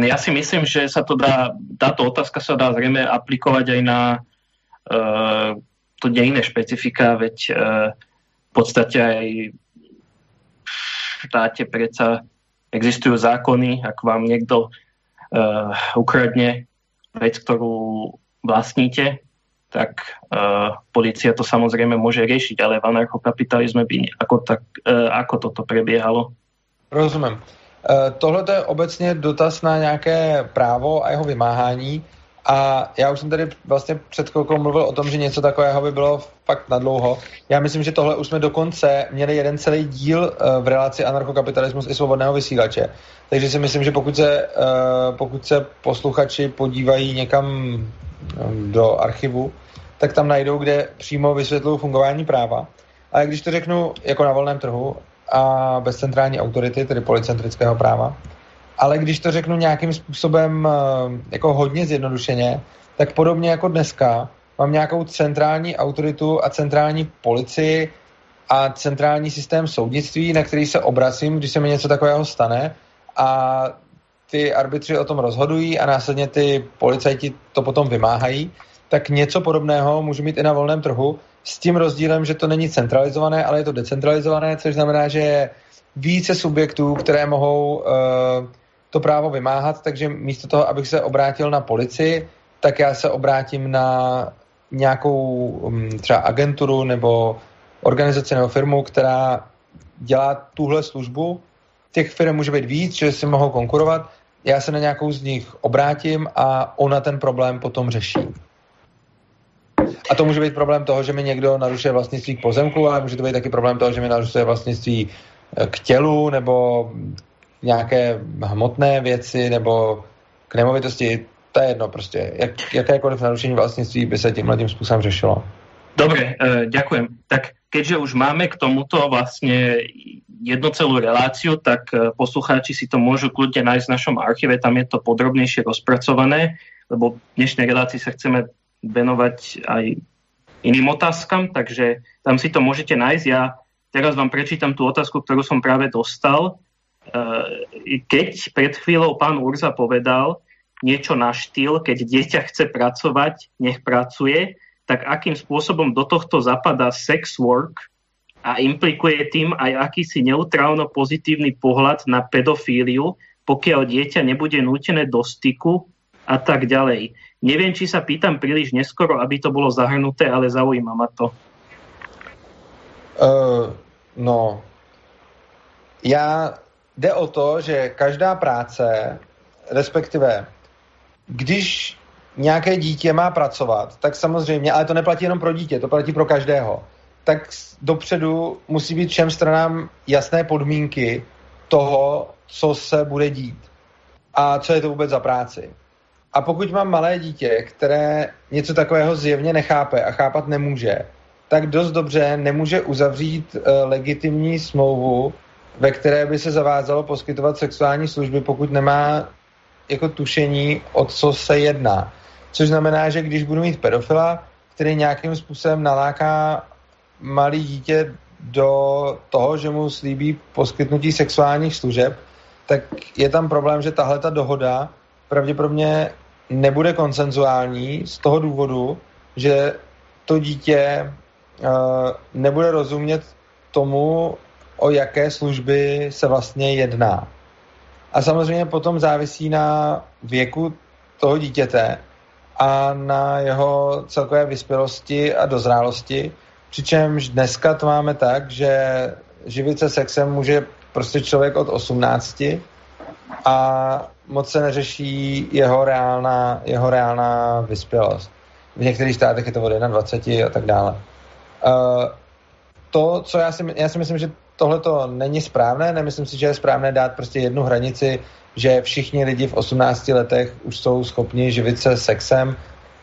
Já si myslím, že sa to dá, táto otázka sa dá zrejme aplikovať aj na uh, to dejné špecifika, veď uh, v podstate aj v štáte predsa existujú zákony, ak vám niekto uh, ukradne vec, ktorú vlastníte, tak uh, policia to samozrejme môže riešiť, ale v anarchokapitalizme by ako, tak, uh, ako toto prebiehalo? Rozumím. Uh, tohle je obecně dotaz na nějaké právo a jeho vymáhání. A já už jsem tady vlastně před chvilkou mluvil o tom, že něco takového by bylo fakt na dlouho. Já myslím, že tohle už jsme dokonce měli jeden celý díl uh, v relaci anarchokapitalismus i svobodného vysílače. Takže si myslím, že pokud se, uh, pokud se posluchači podívají někam um, do archivu, tak tam najdou, kde přímo vysvětlují fungování práva. A když to řeknu jako na volném trhu a bez centrální autority, tedy policentrického práva, ale když to řeknu nějakým způsobem eh, jako hodně zjednodušeně, tak podobně jako dneska mám nějakou centrální autoritu a centrální policii a centrální systém soudnictví, na který se obracím, když se mi něco takového stane. A ty arbitři o tom rozhodují a následně ty policajti to potom vymáhají, tak něco podobného můžu mít i na volném trhu s tím rozdílem, že to není centralizované, ale je to decentralizované, což znamená, že je více subjektů, které mohou uh, to právo vymáhat, takže místo toho, abych se obrátil na policii, tak já se obrátím na nějakou um, třeba agenturu nebo organizaci nebo firmu, která dělá tuhle službu. Těch firm může být víc, že si mohou konkurovat. Já se na nějakou z nich obrátím a ona ten problém potom řeší. A to může být problém toho, že mi někdo narušuje vlastnictví k pozemku, ale může to být taky problém toho, že mi narušuje vlastnictví k tělu nebo nějaké hmotné věci nebo k nemovitosti, to je jedno prostě. Jak, jakékoliv narušení vlastnictví by se tímhle tím způsobem řešilo. Dobre, uh, ďakujem. Tak keďže už máme k tomuto vlastne jednu celú reláciu, tak uh, poslucháči si to môžu kľudne nájsť v našom archíve, tam je to podrobnejšie rozpracované, lebo v dnešnej relácii sa chceme venovať aj iným otázkam, takže tam si to môžete nájsť. Ja teraz vám prečítam tú otázku, ktorú som práve dostal. Eh, keď pred chvíľou pán Urza povedal niečo na štýl, keď dieťa chce pracovať, nech pracuje, tak akým spôsobom do tohto zapadá sex work a implikuje tým aj akýsi neutrálno pozitívny pohľad na pedofíliu, pokiaľ dieťa nebude nútené do styku a tak ďalej. Neviem, či sa pýtam príliš neskoro, aby to bolo zahrnuté, ale zaujíma ma to. Uh, no, já jde o to, že každá práce, respektive když nějaké dítě má pracovat, tak samozřejmě, ale to neplatí jenom pro dítě, to platí pro každého, tak dopředu musí být všem stranám jasné podmínky, toho, co se bude dít a co je to vůbec za práci. A pokud mám malé dítě, které něco takového zjevně nechápe a chápat nemůže, tak dost dobře nemůže uzavřít uh, legitimní smlouvu, ve které by se zavázalo poskytovat sexuální služby, pokud nemá jako tušení, o co se jedná. Což znamená, že když budu mít pedofila, který nějakým způsobem naláká malý dítě do toho, že mu slíbí poskytnutí sexuálních služeb, tak je tam problém, že tahle ta dohoda pravděpodobně nebude konsenzuální z toho důvodu, že to dítě uh, nebude rozumět tomu, o jaké služby se vlastně jedná. A samozřejmě potom závisí na věku toho dítěte a na jeho celkové vyspělosti a dozrálosti, přičemž dneska to máme tak, že živit se sexem může prostě člověk od 18 a moc se neřeší jeho reálná, jeho reálná vyspělost. V některých státech je to od 21 a tak dále. Uh, to, co já si, já si myslím, že tohle to není správné, nemyslím si, že je správné dát prostě jednu hranici, že všichni lidi v 18 letech už jsou schopni živit se sexem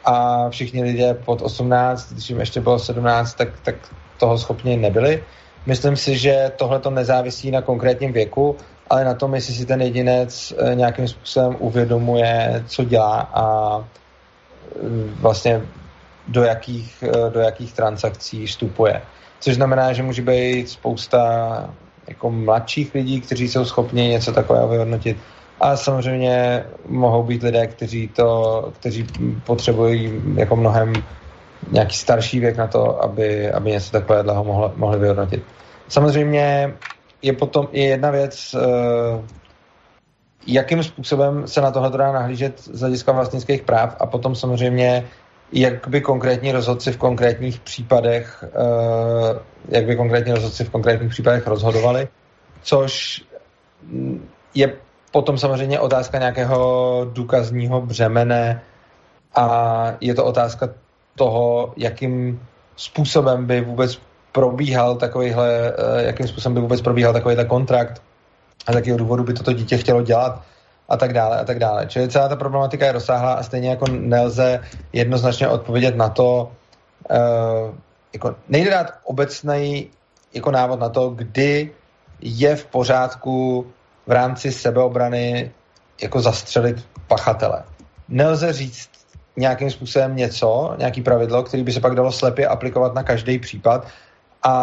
a všichni lidé pod 18, když jim ještě bylo 17, tak, tak toho schopni nebyli. Myslím si, že tohle to nezávisí na konkrétním věku, ale na tom, jestli si ten jedinec eh, nějakým způsobem uvědomuje, co dělá a eh, vlastně do jakých, eh, do jakých transakcí vstupuje. Což znamená, že může být spousta jako mladších lidí, kteří jsou schopni něco takového vyhodnotit. A samozřejmě mohou být lidé, kteří to, kteří potřebují jako mnohem nějaký starší věk na to, aby, aby něco takového mohli, mohli vyhodnotit. Samozřejmě je potom je jedna věc, eh, jakým způsobem se na tohle dá nahlížet z hlediska vlastnických práv a potom samozřejmě jak by konkrétní rozhodci v konkrétních případech eh, jak by konkrétní rozhodci v konkrétních případech rozhodovali, což je potom samozřejmě otázka nějakého důkazního břemene a je to otázka toho, jakým způsobem by vůbec probíhal takovýhle, eh, jakým způsobem by vůbec probíhal takovýhle kontrakt a z jakého důvodu by toto dítě chtělo dělat a tak dále a tak dále. Čili celá ta problematika je rozsáhlá a stejně jako nelze jednoznačně odpovědět na to, uh, jako nejde dát obecný jako návod na to, kdy je v pořádku v rámci sebeobrany jako zastřelit pachatele. Nelze říct nějakým způsobem něco, nějaký pravidlo, který by se pak dalo slepě aplikovat na každý případ a,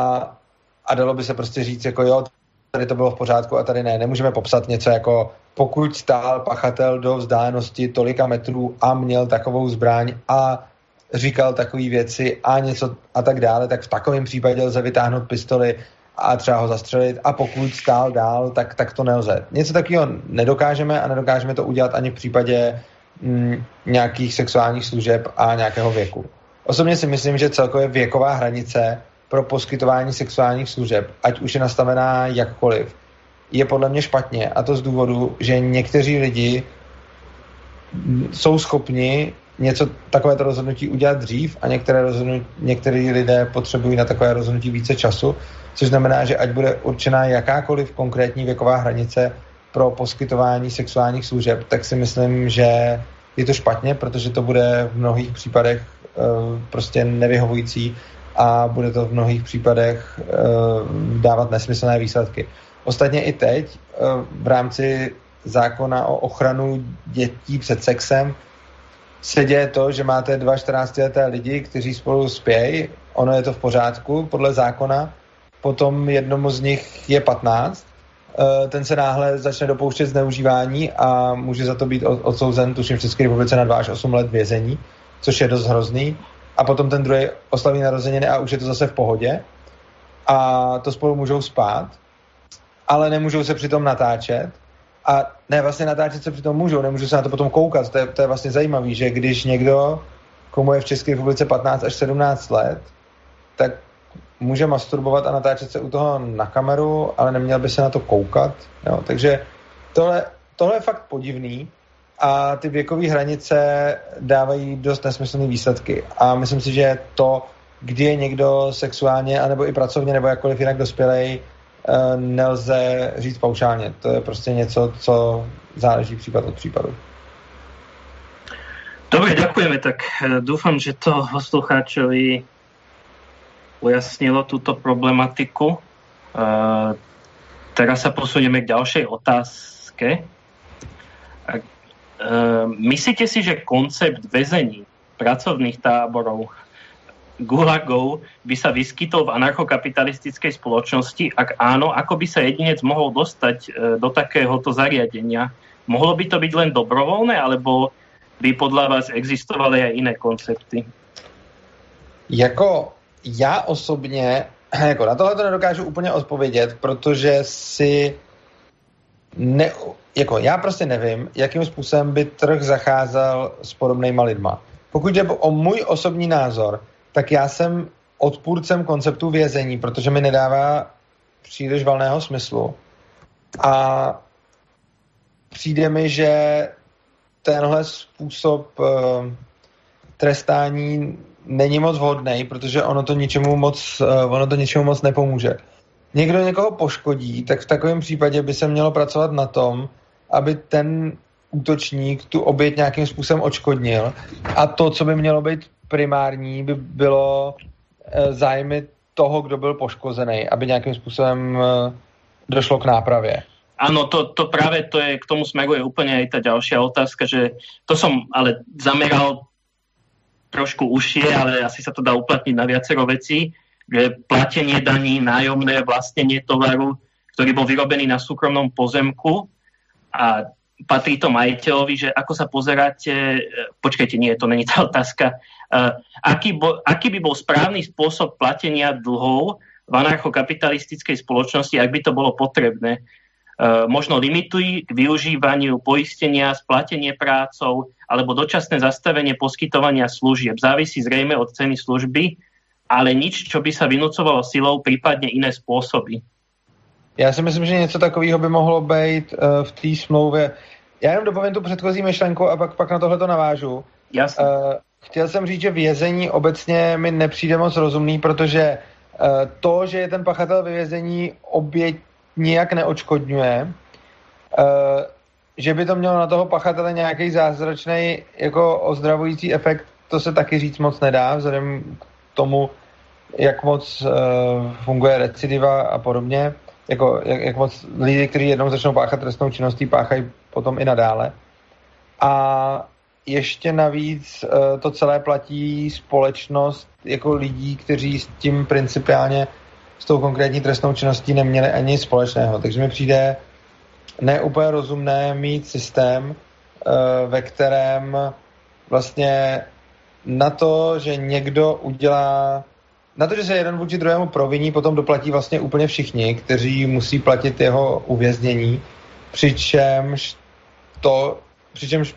a dalo by se prostě říct jako jo, tady to bylo v pořádku a tady ne. Nemůžeme popsat něco jako pokud stál pachatel do vzdálenosti tolika metrů a měl takovou zbraň a říkal takové věci a něco a tak dále, tak v takovém případě lze vytáhnout pistoli a třeba ho zastřelit a pokud stál dál, tak, tak to nelze. Něco takového nedokážeme a nedokážeme to udělat ani v případě mm, nějakých sexuálních služeb a nějakého věku. Osobně si myslím, že celkově věková hranice pro poskytování sexuálních služeb, ať už je nastavená jakkoliv, je podle mě špatně. A to z důvodu, že někteří lidi jsou schopni něco takovéto rozhodnutí udělat dřív a některé rozhodnutí, některý lidé potřebují na takové rozhodnutí více času, což znamená, že ať bude určená jakákoliv konkrétní věková hranice pro poskytování sexuálních služeb, tak si myslím, že je to špatně, protože to bude v mnohých případech uh, prostě nevyhovující a bude to v mnohých případech uh, dávat nesmyslné výsledky. Ostatně i teď uh, v rámci zákona o ochranu dětí před sexem se děje to, že máte dva 14-leté lidi, kteří spolu spějí, ono je to v pořádku podle zákona, potom jednomu z nich je 15, eh, ten se náhle začne dopouštět zneužívání a může za to být odsouzen, tuším v České republice na 2 až 8 let vězení, což je dost hrozný. A potom ten druhý oslaví narozeniny a už je to zase v pohodě. A to spolu můžou spát, ale nemůžou se přitom natáčet a ne, vlastně natáčet se přitom můžou, nemůžu se na to potom koukat. To je, to je vlastně zajímavé, že když někdo, komu je v České republice 15 až 17 let, tak může masturbovat a natáčet se u toho na kameru, ale neměl by se na to koukat. Jo? Takže tohle, tohle je fakt podivný a ty věkové hranice dávají dost nesmyslné výsledky. A myslím si, že to, kdy je někdo sexuálně, anebo i pracovně, nebo jakkoliv jinak dospělej, nelze říct paušálně. To je prostě něco, co záleží případ od případu. Dobre, ďakujeme. Tak e, dúfam, že to poslucháčovi ujasnilo túto problematiku. Uh, teraz sa posunieme k ďalšej otázke. Uh, myslíte si, že koncept väzení, pracovných táborov, gulagov by sa vyskytol v anarchokapitalistickej spoločnosti? Ak áno, ako by sa jedinec mohol dostať uh, do takéhoto zariadenia? Mohlo by to byť len dobrovoľné, alebo by podľa vás existovaly aj iné koncepty? Jako já osobně jako na tohle to nedokážu úplně odpovědět, protože si ne, jako já prostě nevím, jakým způsobem by trh zacházel s podobnýma lidma. Pokud jde o můj osobní názor, tak já jsem odpůrcem konceptu vězení, protože mi nedává příliš valného smyslu. A přijde mi, že tenhle způsob uh, trestání není moc vhodný, protože ono to ničemu moc, uh, ono to ničemu moc nepomůže. Někdo někoho poškodí, tak v takovém případě by se mělo pracovat na tom, aby ten útočník tu oběť nějakým způsobem odškodnil a to, co by mělo být primární, by bylo uh, zájmy toho, kdo byl poškozený, aby nějakým způsobem uh, došlo k nápravě. Áno, to, to práve to je, k tomu smeruje úplne aj tá ďalšia otázka, že to som ale zameral trošku užšie, ale asi sa to dá uplatniť na viacero vecí, že platenie daní, nájomné, vlastnenie tovaru, ktorý bol vyrobený na súkromnom pozemku a patrí to majiteľovi, že ako sa pozeráte, počkajte, nie, to není tá otázka, uh, aký, bo, aký by bol správny spôsob platenia dlhov v anarchokapitalistickej spoločnosti, ak by to bolo potrebné. Eh, možno limitují k využívaniu poistenia, splatenie prácov alebo dočasné zastavenie poskytovania služieb. Závisí zrejme od ceny služby, ale nič, čo by sa vynúcovalo silou, prípadne iné spôsoby. Já si myslím, že něco takového by mohlo být uh, v té smlouvě. Já jenom dopovím tu předchozí myšlenku a pak, pak na tohle to navážu. Jasně. Uh, chtěl jsem říct, že vězení obecně mi nepřijde moc rozumný, protože uh, to, že je ten pachatel ve vězení oběť nijak neočkodňuje, uh, že by to mělo na toho pachatele nějaký zázračný jako ozdravující efekt, to se taky říct moc nedá, vzhledem k tomu, jak moc uh, funguje recidiva a podobně, jako jak, jak moc lidi, kteří jednou začnou páchat trestnou činností, páchají potom i nadále. A ještě navíc uh, to celé platí společnost jako lidí, kteří s tím principiálně s tou konkrétní trestnou činností neměli ani společného. Takže mi přijde neúplně rozumné mít systém, eh, ve kterém vlastně na to, že někdo udělá na to, že se jeden vůči druhému proviní, potom doplatí vlastně úplně všichni, kteří musí platit jeho uvěznění, přičemž to, přičemž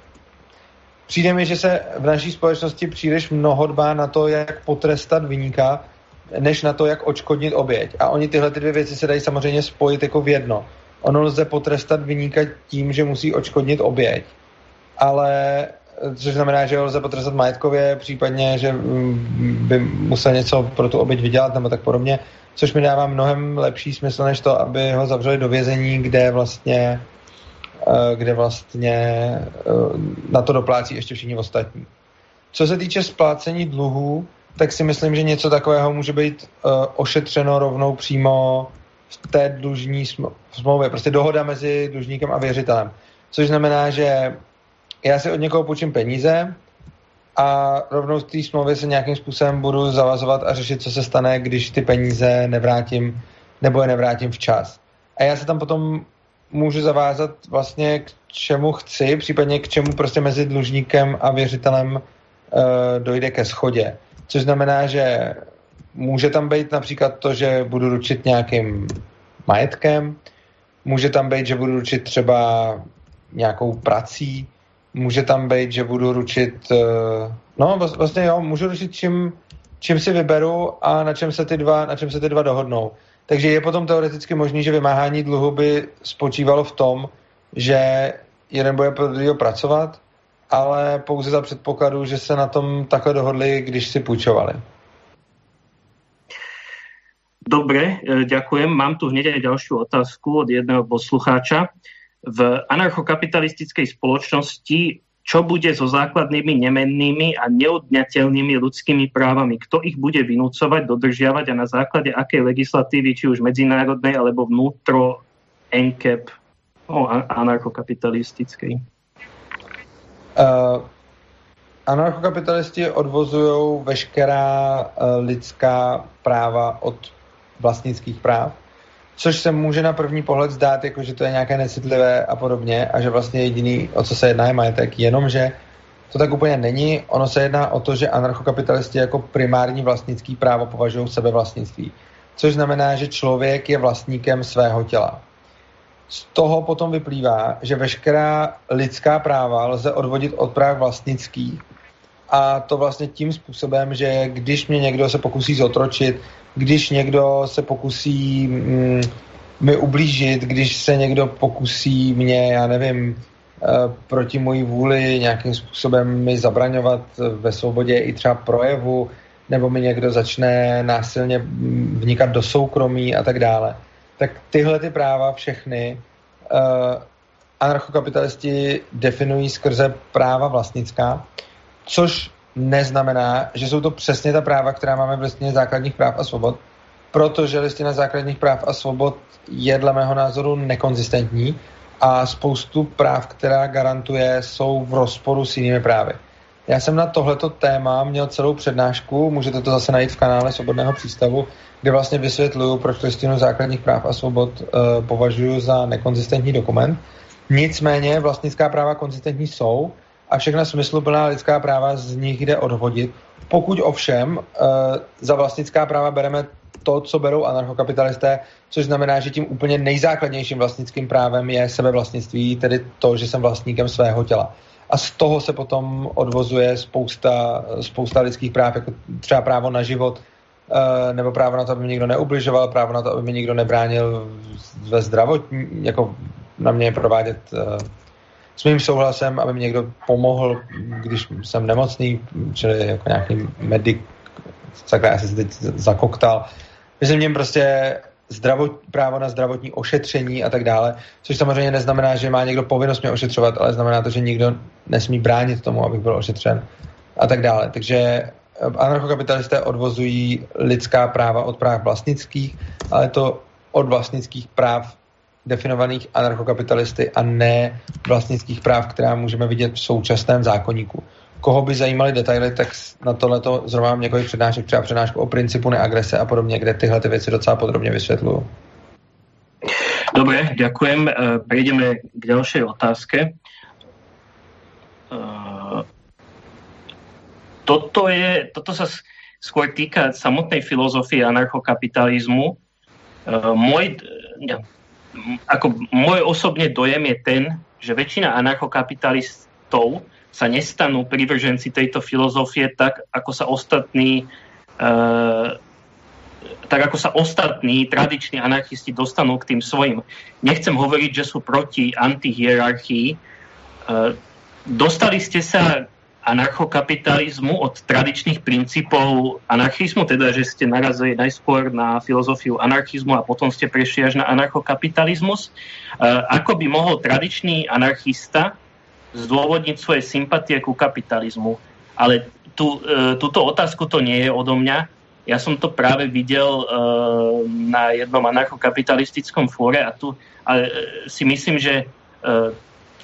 přijde mi, že se v naší společnosti příliš mnoho dbá na to, jak potrestat vyníka, než na to, jak očkodnit oběť. A oni tyhle ty dvě věci se dají samozřejmě spojit jako v jedno. Ono lze potrestat vyníka tím, že musí očkodnit oběť, ale což znamená, že ho lze potrestat majetkově, případně, že mm, by musel něco pro tu oběť vydělat nebo tak podobně, což mi dává mnohem lepší smysl, než to, aby ho zavřeli do vězení, kde vlastně eh, kde vlastně eh, na to doplácí ještě všichni ostatní. Co se týče splácení dluhů, tak si myslím, že něco takového může být uh, ošetřeno rovnou přímo v té dlužní smlouvě. Prostě dohoda mezi dlužníkem a věřitelem. Což znamená, že já si od někoho půjčím peníze a rovnou v té smlouvě se nějakým způsobem budu zavazovat a řešit, co se stane, když ty peníze nevrátím nebo je nevrátím včas. A já se tam potom můžu zavázat vlastně k čemu chci, případně k čemu prostě mezi dlužníkem a věřitelem uh, dojde ke schodě. Což znamená, že může tam být například to, že budu ručit nějakým majetkem, může tam být, že budu ručit třeba nějakou prací, může tam být, že budu ručit, eh, no vlastně jo, můžu ručit čím, čím si vyberu a na čem se ty dva, na čem se ty dva dohodnou. Takže je potom teoreticky možný, že vymáhání dluhu by spočívalo v tom, že jeden bude pro druhého pracovat ale pouze za předpokladu, že se na tom takhle dohodli, když si půjčovali. Dobre, e, ďakujem. Mám tu hneď aj ďalšiu otázku od jedného poslucháča. V anarchokapitalistickej spoločnosti čo bude so základnými nemennými a neodňateľnými ľudskými právami? Kto ich bude vynúcovať, dodržiavať a na základe akej legislatívy, či už medzinárodnej alebo vnútro NCAP, no, anarchokapitalistickej? Uh, anarchokapitalisti odvozují veškerá uh, lidská práva od vlastnických práv což se může na první pohled zdát, jako že to je nějaké necitlivé a podobně a že vlastně jediný, o co se jedná, je majetek, jenomže to tak úplně není. Ono se jedná o to, že anarchokapitalisti jako primární vlastnický právo považují sebevlastnictví, což znamená, že člověk je vlastníkem svého těla. Z toho potom vyplývá, že veškerá lidská práva lze odvodit od práv vlastnických a to vlastně tím způsobem, že když mě někdo se pokusí zotročit, když někdo se pokusí mm, mi ublížit, když se někdo pokusí mě, já nevím, eh, proti mojí vůli nějakým způsobem mi zabraňovat ve svobodě i třeba projevu, nebo mi někdo začne násilně mm, vnikat do soukromí a tak dále. Tak tyhle ty práva všechny uh, anarchokapitalisti definují skrze práva vlastnická, což neznamená, že jsou to přesně ta práva, která máme v listině základních práv a svobod, protože listina základních práv a svobod je dle mého názoru nekonzistentní a spoustu práv, která garantuje, jsou v rozporu s jinými právy. Já jsem na tohleto téma měl celou přednášku, můžete to zase najít v kanále Svobodného přístavu, kde vlastně vysvětluju, proč listinu základních práv a svobod uh, považuji za nekonzistentní dokument. Nicméně vlastnická práva konzistentní jsou a všechna smysluplná lidská práva z nich jde odhodit. Pokud ovšem uh, za vlastnická práva bereme to, co berou anarchokapitalisté, což znamená, že tím úplně nejzákladnějším vlastnickým právem je sebevlastnictví, tedy to, že jsem vlastníkem svého těla. A z toho se potom odvozuje spousta, spousta lidských práv, jako třeba právo na život, uh, nebo právo na to, aby mi nikdo neubližoval, právo na to, aby mi nikdo nebránil ve zdravotní, jako na mě provádět uh, s mým souhlasem, aby mi někdo pomohl, když jsem nemocný, čili jako nějaký medic, takhle asi se teď zakoktal. Myslím něm prostě zdravot, právo na zdravotní ošetření a tak dále, což samozřejmě neznamená, že má někdo povinnost mě ošetřovat, ale znamená to, že nikdo nesmí bránit tomu, abych byl ošetřen a tak dále. Takže eh, anarchokapitalisté odvozují lidská práva od práv vlastnických, ale to od vlastnických práv definovaných anarchokapitalisty a ne vlastnických práv, která můžeme vidět v současném zákonníku. Koho by zajímaly detaily, tak na tohleto zrovna mám několik přednášek, třeba přednášku o principu neagrese a podobně, kde tyhle ty věci docela podrobně vysvětluju. Dobre, ďakujem. Eh, prejdeme k ďalšej otázke. Eh, toto, je, toto sa skôr týka samotnej filozofie anarchokapitalizmu. Eh, môj, ako môj osobne dojem je ten, že väčšina anarchokapitalistov sa nestanú privrženci tejto filozofie tak, ako sa ostatní uh, tak ako sa ostatní tradiční anarchisti dostanú k tým svojim. Nechcem hovoriť, že sú proti antihierarchii. Uh, dostali ste sa anarchokapitalizmu od tradičných princípov anarchizmu, teda že ste narazili najskôr na filozofiu anarchizmu a potom ste prešli až na anarchokapitalizmus. Ako by mohol tradičný anarchista zdôvodniť svoje sympatie ku kapitalizmu? Ale tu, e, túto otázku to nie je odo mňa. Ja som to práve videl e, na jednom anarchokapitalistickom fóre a tu a si myslím, že e,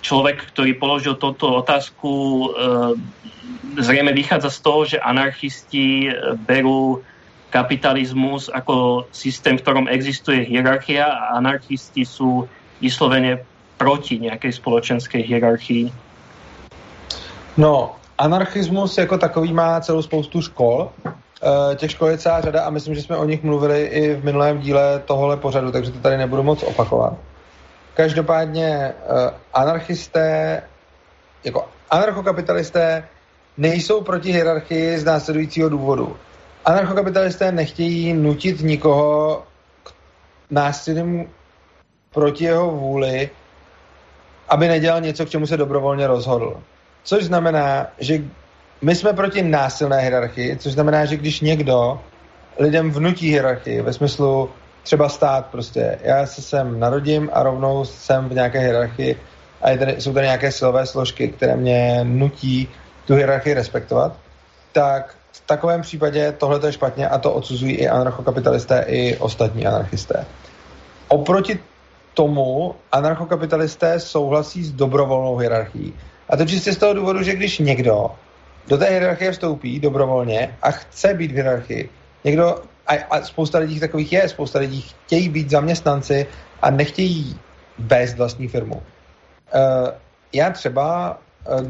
človek, ktorý položil toto otázku, e, zrejme vychádza z toho, že anarchisti e, berú kapitalizmus ako systém, v ktorom existuje hierarchia a anarchisti sú vyslovene proti nějaké společenské hierarchii. No, anarchismus jako takový má celou spoustu škol. E, těch škol je celá řada a myslím, že jsme o nich mluvili i v minulém díle tohohle pořadu, takže to tady nebudu moc opakovat. Každopádně uh, anarchisté, jako anarchokapitalisté nejsou proti hierarchii z následujícího důvodu. Anarchokapitalisté nechtějí nutit nikoho k násilím proti jeho vůli, aby nedělal něco, k čemu se dobrovolně rozhodl. Což znamená, že my jsme proti násilné hierarchii, což znamená, že když někdo lidem vnutí hierarchii ve smyslu třeba stát prostě. Já se sem narodím a rovnou jsem v nějaké hierarchii a je tady, jsou tady nějaké silové složky, které mě nutí tu hierarchii respektovat, tak v takovém případě tohle je špatně a to odsuzují i anarchokapitalisté, i ostatní anarchisté. Oproti tomu anarchokapitalisté souhlasí s dobrovolnou hierarchií. A to čistě z toho důvodu, že když někdo do té hierarchie vstoupí dobrovolně a chce být v hierarchii, někdo, a, a spousta lidí takových je, spousta lidí chtějí být zaměstnanci a nechtějí vést vlastní firmu. Uh, já třeba uh,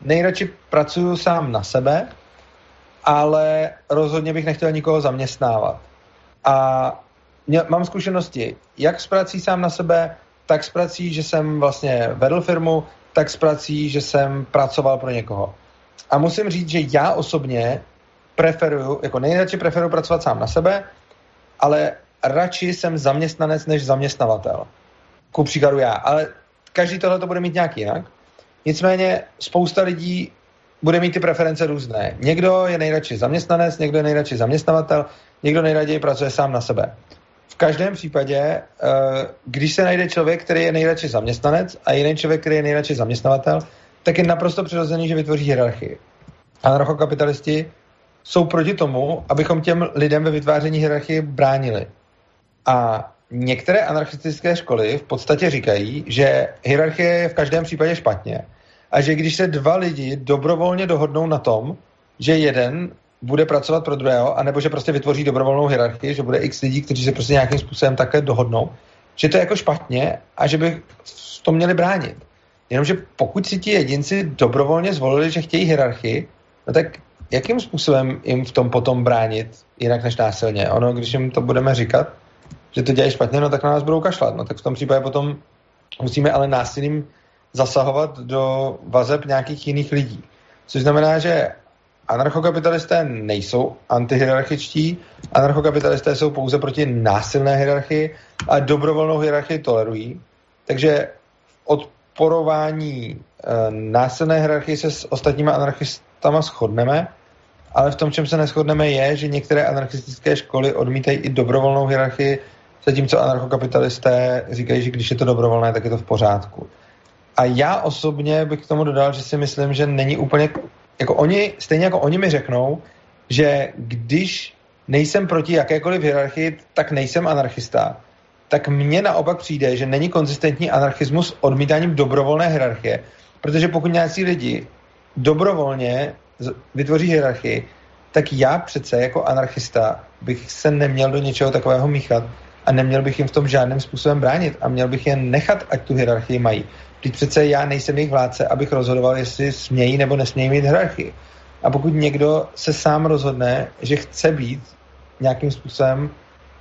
nejradši pracuju sám na sebe, ale rozhodně bych nechtěl nikoho zaměstnávat. A mě, mám zkušenosti jak s prací sám na sebe, tak s prací, že jsem vlastně vedl firmu, tak s prací, že jsem pracoval pro někoho. A musím říct, že já osobně preferuju, jako nejradši preferuju pracovat sám na sebe, ale radši jsem zaměstnanec než zaměstnavatel. Ku příkladu já. Ale každý tohle to bude mít nějak jinak. Nicméně spousta lidí bude mít ty preference různé. Někdo je nejradši zaměstnanec, někdo je nejradši zaměstnavatel, někdo nejraději pracuje sám na sebe. V každém případě, eh, když se najde člověk, který je nejradši zaměstnanec a jiný člověk, který je nejradši zaměstnavatel, tak je naprosto přirozený, že vytvoří hierarchii. Anarchokapitalisti jsou proti tomu, abychom těm lidem ve vytváření hierarchie bránili. A některé anarchistické školy v podstatě říkají, že hierarchie je v každém případě špatně a že když se dva lidi dobrovolně dohodnou na tom, že jeden bude pracovat pro druhého, anebo že prostě vytvoří dobrovolnou hierarchii, že bude x lidí, kteří se prostě nějakým způsobem takhle dohodnou, že to je jako špatně a že by to měli bránit. Jenomže pokud si ti jedinci dobrovolně zvolili, že chtějí hierarchii, no tak jakým způsobem jim v tom potom bránit jinak než násilně? Ono, když jim to budeme říkat, že to dělají špatně, no tak na nás budou kašlat. No tak v tom případě potom musíme ale násilím zasahovat do vazeb nějakých jiných lidí. Což znamená, že anarchokapitalisté nejsou antihierarchičtí, anarchokapitalisté jsou pouze proti násilné hierarchii a dobrovolnou hierarchii tolerují. Takže od odporování e, násilné hierarchii se s ostatníma anarchistama shodneme, ale v tom, čem se neschodneme, je, že některé anarchistické školy odmítají i dobrovolnou hierarchii, zatímco anarchokapitalisté říkají, že když je to dobrovolné, tak je to v pořádku. A já osobně bych k tomu dodal, že si myslím, že není úplně, jako oni, stejně jako oni mi řeknou, že když nejsem proti jakékoliv hierarchii, tak nejsem anarchista tak mně naopak přijde, že není konzistentní anarchismus odmítáním dobrovolné hierarchie, protože pokud nějací lidi dobrovolně vytvoří hierarchii, tak já přece jako anarchista bych se neměl do něčeho takového míchat a neměl bych jim v tom žádným způsobem bránit a měl bych je nechat, ať tu hierarchii mají. Teď přece já nejsem jejich vládce, abych rozhodoval, jestli smějí nebo nesmějí mít hierarchii. A pokud někdo se sám rozhodne, že chce být nějakým způsobem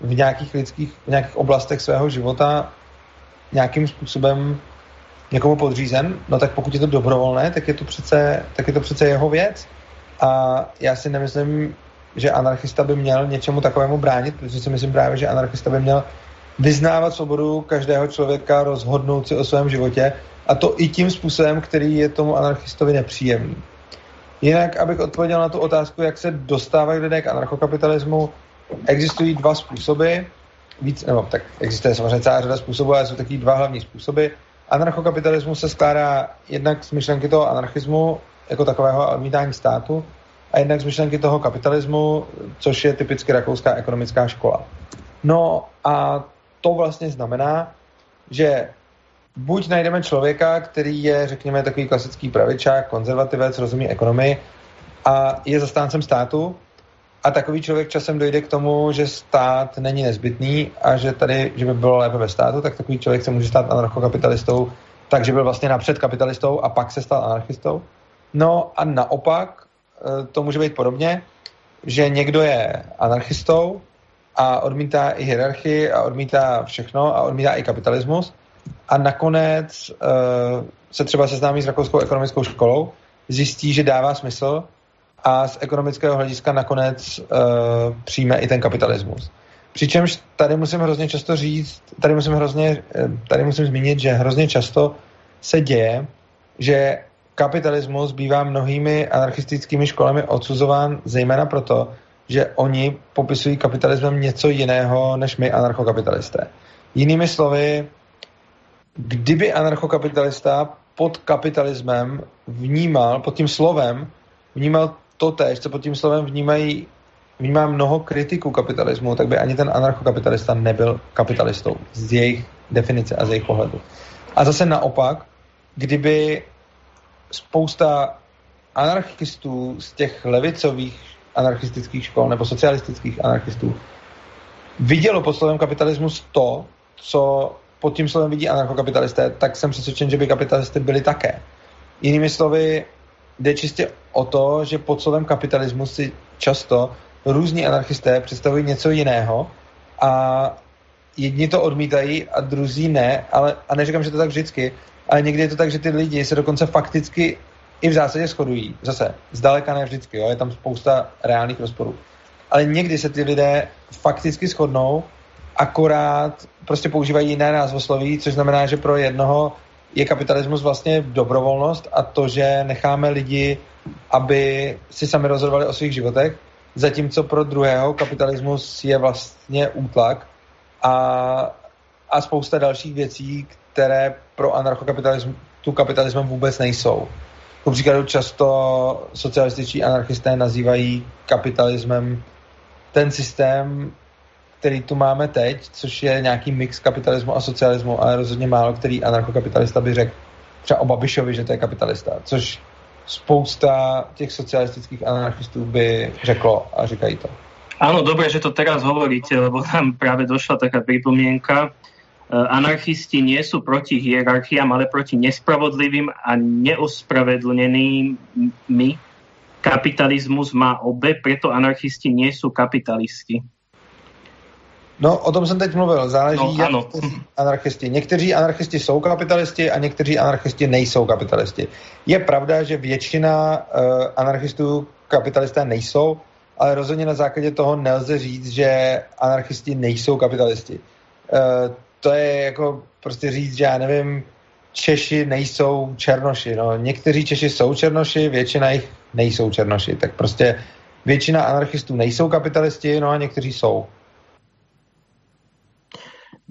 v nějakých lidských, v nějakých oblastech svého života nějakým způsobem někomu podřízen, no tak pokud je to dobrovolné, tak je to přece, tak je to přece jeho věc. A já si nemyslím, že anarchista by měl něčemu takovému bránit, protože si myslím právě, že anarchista by měl vyznávat svobodu každého člověka, rozhodnout si o svém životě a to i tím způsobem, který je tomu anarchistovi nepříjemný. Jinak, abych odpověděl na tu otázku, jak se dostávají lidé k anarchokapitalismu, existují dva způsoby, víc, nebo tak existuje samozřejmě celá řada způsobů, ale jsou taky dva hlavní způsoby. Anarchokapitalismus se skládá jednak z myšlenky toho anarchismu jako takového odmítání státu a jednak z myšlenky toho kapitalismu, což je typicky rakouská ekonomická škola. No a to vlastně znamená, že buď najdeme člověka, který je, řekněme, takový klasický pravičák, konzervativec, rozumí ekonomii a je zastáncem státu, a takový člověk časem dojde k tomu, že stát není nezbytný a že tady, že by bylo lépe ve státu, tak takový člověk se může stát anarchokapitalistou, takže byl vlastně napřed kapitalistou a pak se stal anarchistou. No a naopak eh, to může být podobně, že někdo je anarchistou a odmítá i hierarchii a odmítá všechno a odmítá i kapitalismus a nakonec uh, se třeba seznámí s rakouskou ekonomickou školou, zjistí, že dává smysl a z ekonomického hlediska nakonec uh, přijme i ten kapitalismus. Přičemž tady musím hrozně často říct, tady musím hrozně, eh, tady musím zmínit, že hrozně často se děje, že kapitalismus bývá mnohými anarchistickými školami odsuzován zejména proto, že oni popisují kapitalismem něco jiného než my anarchokapitalisté. Jinými slovy, kdyby anarchokapitalista pod kapitalismem vnímal, pod tím slovem, vnímal to tež, co pod tím slovem vnímají, vnímá mnoho kritiků kapitalismu, tak by ani ten anarchokapitalista nebyl kapitalistou z jejich definice a z jejich pohledu. A zase naopak, kdyby spousta anarchistů z těch levicových anarchistických škol nebo socialistických anarchistů vidělo pod slovem kapitalismus to, co pod tím slovem vidí anarchokapitalisté, tak jsem přesvědčen, že by kapitalisty byli také. Jinými slovy, jde čistě o to, že pod slovem kapitalismus si často různí anarchisté představují něco jiného a jedni to odmítají a druzí ne, ale, a neříkám, že to tak vždycky, ale někdy je to tak, že ty lidi se dokonce fakticky i v zásadě shodují. Zase, zdaleka ne vždycky, jo? je tam spousta reálných rozporů. Ale někdy se ty lidé fakticky shodnou, akorát prostě používají jiné názvosloví, což znamená, že pro jednoho je kapitalismus vlastně dobrovolnost a to, že necháme lidi, aby si sami rozhodovali o svých životech, zatímco pro druhého kapitalismus je vlastně útlak a, a spousta dalších věcí, které pro anarchokapitalismus tu kapitalismem vůbec nejsou. Ku příkladu často socialističtí anarchisté nazývají kapitalismem ten systém, který tu máme teď, což je nějaký mix kapitalismu a socialismu, ale rozhodně málo který anarchokapitalista by řekl třeba o Babišovi, že to je kapitalista, což spousta těch socialistických anarchistů by řeklo a říkají to. Áno, dobre, že to teraz hovoríte, lebo tam práve došla taká pripomienka. E, anarchisti nie sú proti hierarchiám, ale proti nespravodlivým a neospravedlnenými. Kapitalizmus má obe, preto anarchisti nie sú kapitalisti. No, o tom jsem teď mluvil. Záleží, no, jak anarchisti. Někteří anarchisti jsou kapitalisti a někteří anarchisti nejsou kapitalisti. Je pravda, že většina uh, anarchistů kapitalisté nejsou, ale rozhodně na základě toho nelze říct, že anarchisti nejsou kapitalisti. Uh, to je jako prostě říct, že já nevím, Češi nejsou černoši. No, někteří Češi jsou černoši, většina jich nejsou černoši. Tak prostě většina anarchistů nejsou kapitalisti, no a někteří jsou.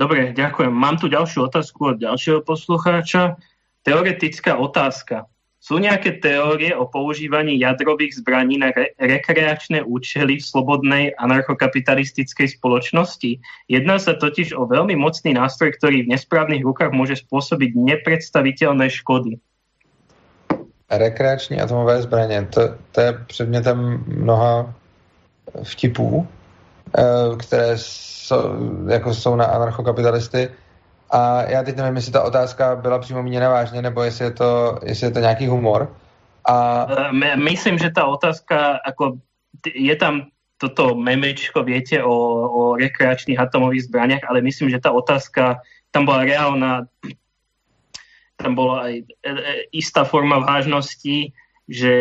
Dobre, ďakujem. Mám tu ďalšiu otázku od ďalšieho poslucháča. Teoretická otázka. Sú nejaké teórie o používaní jadrových zbraní na re- rekreačné účely v slobodnej anarchokapitalistickej spoločnosti? Jedná sa totiž o veľmi mocný nástroj, ktorý v nesprávnych rukách môže spôsobiť nepredstaviteľné škody. Rekreační atomové zbraně, to, to je předmětem mnoha vtipů, které jsou, jako jsou na anarchokapitalisty. A já teď nevím, jestli ta otázka byla přímo míněna vážně, nebo jestli je to, jestli je to nějaký humor. A... Eh, myslím, že ta otázka, jako je tam toto memečko, viete, o, o rekreačných atomových zbraniach, ale myslím, že ta otázka tam bola reálna, tam bola e, istá forma vážnosti, že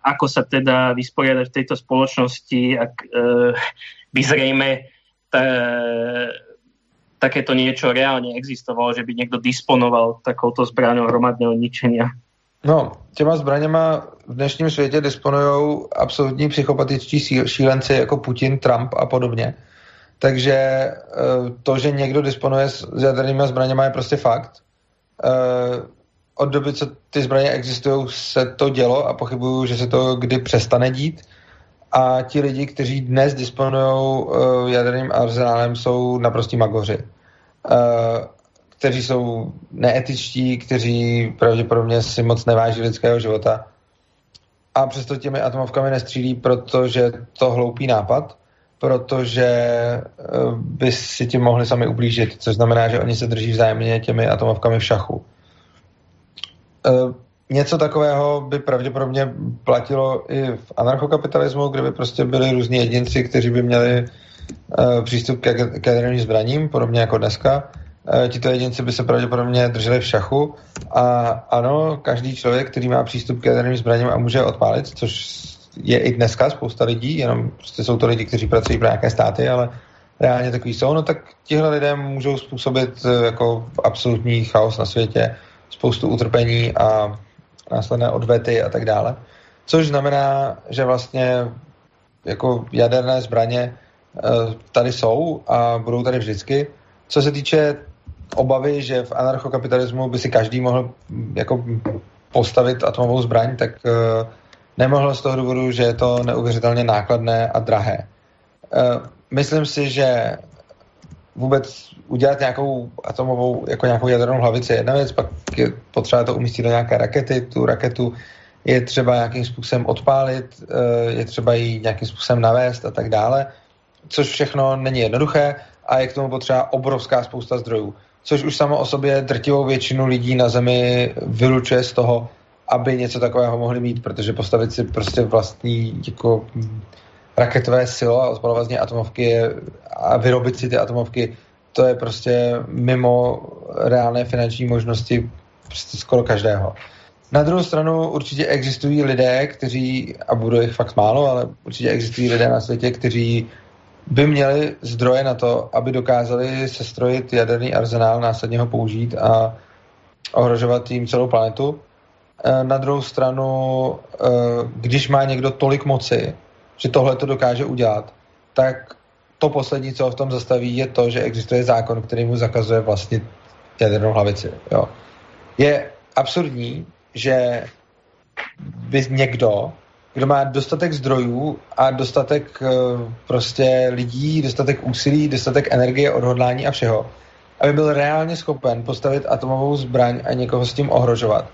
ako sa teda vysporiadať v tejto spoločnosti, ak e, by zrejme ta, takéto niečo reálne existovalo, že by niekto disponoval takouto zbraňou hromadného ničenia. No, těma zbraněma v dnešním světě disponují absolutní psychopatičtí šílenci jako Putin, Trump a podobně. Takže eh, to, že někdo disponuje s jadernými zbraněma, je prostě fakt. Eh, od doby, co ty zbraně existují, se to dělo a pochybuju, že se to kdy přestane dít. A ti lidi, kteří dnes disponují uh, jaderným arzenálem, jsou naprostí magoři, uh, kteří jsou neetičtí, kteří pravděpodobně si moc neváží lidského života. A přesto těmi atomovkami nestřílí, protože to hloupý nápad, protože uh, by si tím mohli sami ublížit, což znamená, že oni se drží vzájemně těmi atomovkami v šachu. Uh, něco takového by pravděpodobně platilo i v anarchokapitalismu, kde by prostě byli různí jedinci, kteří by měli uh, přístup k jaderným zbraním, podobně jako dneska. Uh, tito jedinci by se pravděpodobně drželi v šachu a ano, každý člověk, který má přístup k jaderným zbraním a může odpálit, což je i dneska spousta lidí, jenom prostě jsou to lidi, kteří pracují pro nějaké státy, ale reálně takový jsou, no tak tihle lidé můžou způsobit jako absolutní chaos na světě, spoustu utrpení a následné odvety a tak dále. Což znamená, že vlastně jako jaderné zbraně uh, tady jsou a budou tady vždycky. Co se týče obavy, že v anarchokapitalismu by si každý mohl jako postavit atomovou zbraň, tak uh, nemohl z toho důvodu, že je to neuvěřitelně nákladné a drahé. Uh, myslím si, že vůbec udělat nějakou atomovou, jako nějakou jadernou hlavici je jedna věc, pak je potřeba to umístit do nějaké rakety, tu raketu je třeba nějakým způsobem odpálit, eh, je třeba ji nějakým způsobem navést a tak dále, což všechno není jednoduché a je k tomu potřeba obrovská spousta zdrojů, což už samo o sobě drtivou většinu lidí na Zemi vylučuje z toho, aby něco takového mohli mít, protože postavit si prostě vlastní jako raketové silo a odpalovat atomovky a vyrobit si ty atomovky, to je prostě mimo reálné finanční možnosti prostě skoro každého. Na druhou stranu určitě existují lidé, kteří, a budou jich fakt málo, ale určitě existují lidé na světě, kteří by měli zdroje na to, aby dokázali sestrojit jaderný arzenál, následně ho použít a ohrožovat tím celou planetu. E, na druhou stranu, e, když má někdo tolik moci, že tohle to dokáže udělat, tak to poslední, co ho v tom zastaví, je to, že existuje zákon, který mu zakazuje vlastnit jadernou hlavici. Jo. Je absurdní, že by někdo, kdo má dostatek zdrojů a dostatek eh, prostě lidí, dostatek úsilí, dostatek energie, odhodlání a všeho, aby byl reálně schopen postavit atomovou zbraň a někoho s tím ohrožovat.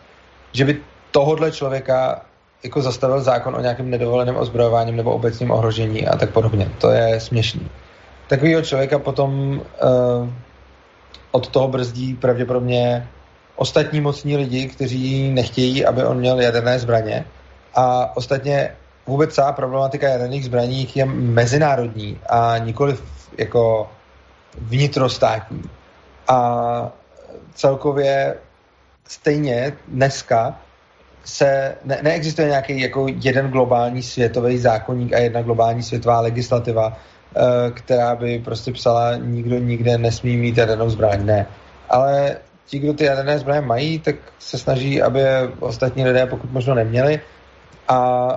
Že by tohodle člověka jako zastavil zákon o nějakém nedovoleném ozbrojováním nebo obecním ohrožení a tak podobně. To je směšný. Takovýho člověka potom uh, od toho brzdí pravděpodobně ostatní mocní lidi, kteří nechtějí, aby on měl jaderné zbraně. A ostatně vůbec celá problematika jaderných zbraní je mezinárodní a nikoli jako vnitrostátní. A celkově stejně dneska se ne, neexistuje nějaký jako jeden globální světový zákonník a jedna globální světová legislativa, uh, která by prostě psala, nikdo nikde nesmí mít jadernou zbraň. Ne. Ale ti, kdo ty jaderné zbraně mají, tak se snaží, aby ostatní lidé pokud možno neměli. A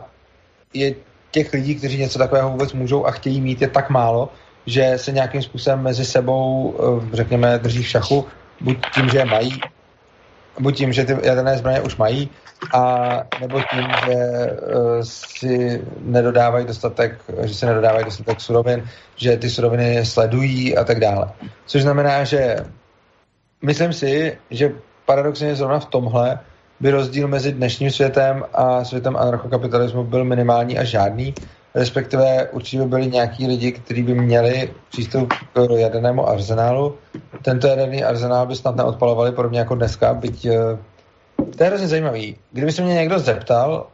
je těch lidí, kteří něco takového vůbec můžou a chtějí mít, je tak málo, že se nějakým způsobem mezi sebou, eh, řekněme, drží v šachu, buď tím, že je mají, buď tím, že ty jaderné zbraně už mají, a nebo tím, že uh, si nedodávají dostatek, že si nedodávají dostatek surovin, že ty suroviny sledují a tak dále. Což znamená, že myslím si, že paradoxně zrovna v tomhle by rozdíl mezi dnešním světem a světem anarchokapitalismu byl minimální a žádný, respektive určitě by byli nějaký lidi, kteří by měli přístup k jadernému arzenálu. Tento jaderný arzenál by snad neodpalovali podobně jako dneska, byť eh, to je hrozně zajímavý. Kdyby se mě někdo zeptal,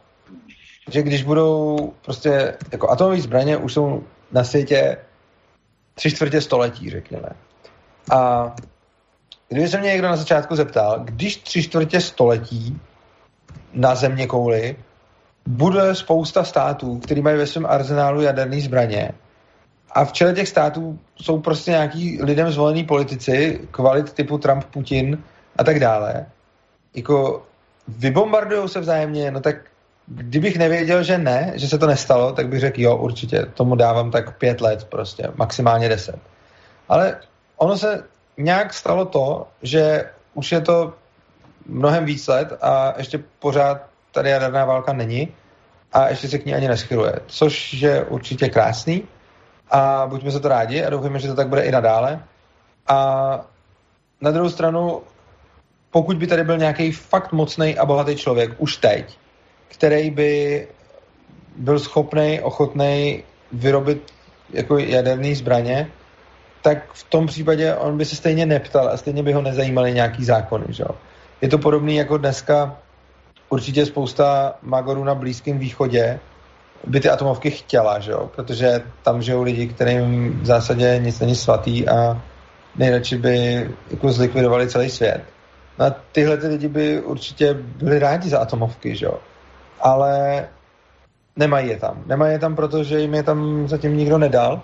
že když budou prostě, jako atomové zbraně už jsou na světě tři čtvrtě století, řekněme. A kdyby se mě někdo na začátku zeptal, když tři čtvrtě století na země kouli bude spousta států, který mají ve svém arzenálu jaderné zbraně a v čele těch států jsou prostě nějaký lidem zvolení politici, kvalit typu Trump, Putin a tak dále, jako vybombardují se vzájemně, no tak kdybych nevěděl, že ne, že se to nestalo, tak bych řekl, jo, určitě, tomu dávám tak pět let prostě, maximálně deset. Ale ono se nějak stalo to, že už je to mnohem víc let a ještě pořád tady jaderná válka není a ještě se k ní ani neschyluje, což je určitě krásný a buďme se to rádi a doufujeme, že to tak bude i nadále. A na druhou stranu pokud by tady byl nějaký fakt mocný a bohatý člověk už teď, který by byl schopný, ochotný vyrobit jako jaderné zbraně, tak v tom případě on by se stejně neptal a stejně by ho nezajímaly nějaký zákony. Že? Je to podobný jako dneska určitě spousta magorů na Blízkém východě by ty atomovky chtěla, že? protože tam žijou lidi, kterým v zásadě nic není svatý a nejradši by jako zlikvidovali celý svět. No a tyhle ty lidi by určitě byli rádi za atomovky, že jo. Ale nemají je tam. Nemají je tam, protože jim je tam zatím nikdo nedal,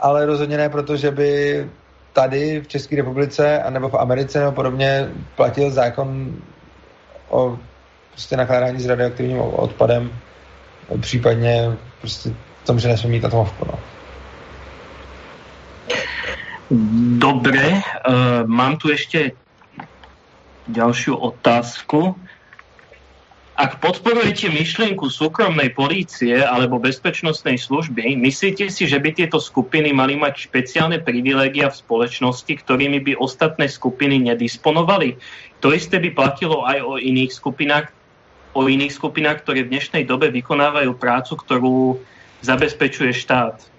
ale rozhodně ne, protože by tady v České republice nebo v Americe nebo podobně platil zákon o prostě nakládání s radioaktivním odpadem, případně prostě tom, že nesmí mít atomovku. No. Dobre, uh, mám tu ešte ďalšiu otázku. Ak podporujete myšlienku súkromnej polície alebo bezpečnostnej služby, myslíte si, že by tieto skupiny mali mať špeciálne privilégia v spoločnosti, ktorými by ostatné skupiny nedisponovali? To isté by platilo aj o iných skupinách, o iných skupinách, ktoré v dnešnej dobe vykonávajú prácu, ktorú zabezpečuje štát.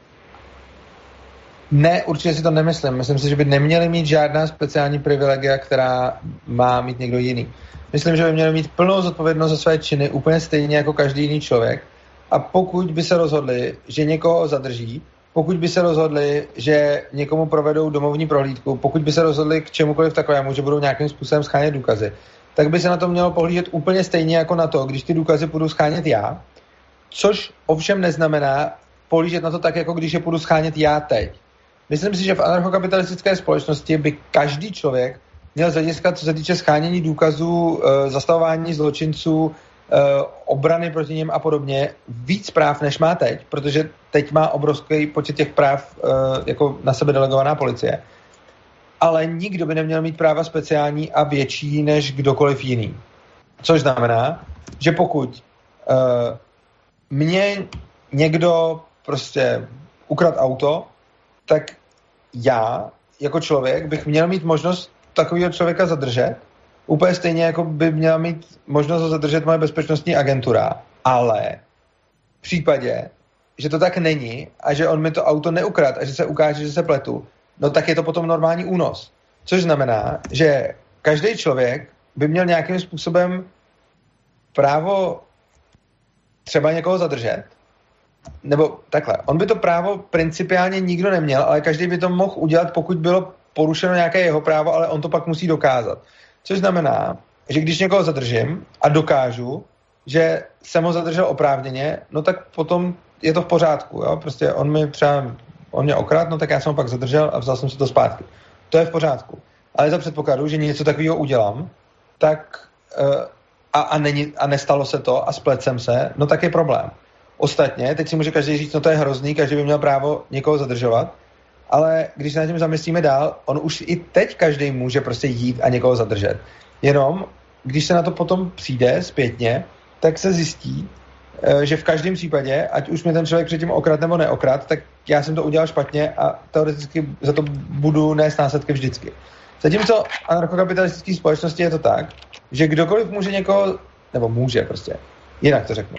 Ne, určitě si to nemyslím. Myslím si, že by neměli mít žádná speciální privilegia, která má mít někdo jiný. Myslím, že by měli mít plnou zodpovědnost za své činy, úplně stejně jako každý jiný člověk. A pokud by se rozhodli, že někoho zadrží, pokud by se rozhodli, že někomu provedou domovní prohlídku, pokud by se rozhodli k čemukoliv takovému, že budou nějakým způsobem schánět důkazy, tak by se na to mělo pohlížet úplně stejně jako na to, když ty důkazy budu schánět já, což ovšem neznamená pohlížet na to tak, jako když je budu schánět já teď. Myslím si, že v anarchokapitalistické společnosti by každý člověk měl z hlediska, co se týče schánění důkazů, e, zastavování zločinců, e, obrany proti něm a podobně, víc práv, než má teď, protože teď má obrovský počet těch práv e, jako na sebe delegovaná policie. Ale nikdo by neměl mít práva speciální a větší než kdokoliv jiný. Což znamená, že pokud e, mě někdo prostě ukrad auto, tak já jako člověk bych měl mít možnost takového člověka zadržet, úplně stejně jako by měla mít možnost zadržet moje bezpečnostní agentura, ale v případě, že to tak není a že on mi to auto neukrad a že se ukáže, že se pletu, no tak je to potom normální únos. Což znamená, že každý člověk by měl nějakým způsobem právo třeba někoho zadržet, nebo takhle, on by to právo principiálně nikdo neměl, ale každý by to mohl udělat, pokud bylo porušeno nějaké jeho právo, ale on to pak musí dokázat. Což znamená, že když někoho zadržím a dokážu, že jsem ho zadržel oprávněně, no tak potom je to v pořádku. Jo? Prostě on mi třeba, on mě okrát, no tak já jsem ho pak zadržel a vzal jsem si to zpátky. To je v pořádku. Ale za předpokladu, že něco takového udělám, tak uh, a, a, není, a nestalo se to a splet jsem se, no tak je problém. Ostatně, teď si může každý říct, no to je hrozný, každý by měl právo někoho zadržovat, ale když se na tím zamyslíme dál, on už i teď každý může prostě jít a někoho zadržet. Jenom, když se na to potom přijde zpětně, tak se zjistí, eh, že v každém případě, ať už mě ten člověk předtím okrad nebo neokrad, tak já jsem to udělal špatně a teoreticky za to budu nést následky vždycky. Zatímco anarchokapitalistické společnosti je to tak, že kdokoliv může někoho, nebo může prostě, jinak to řeknu.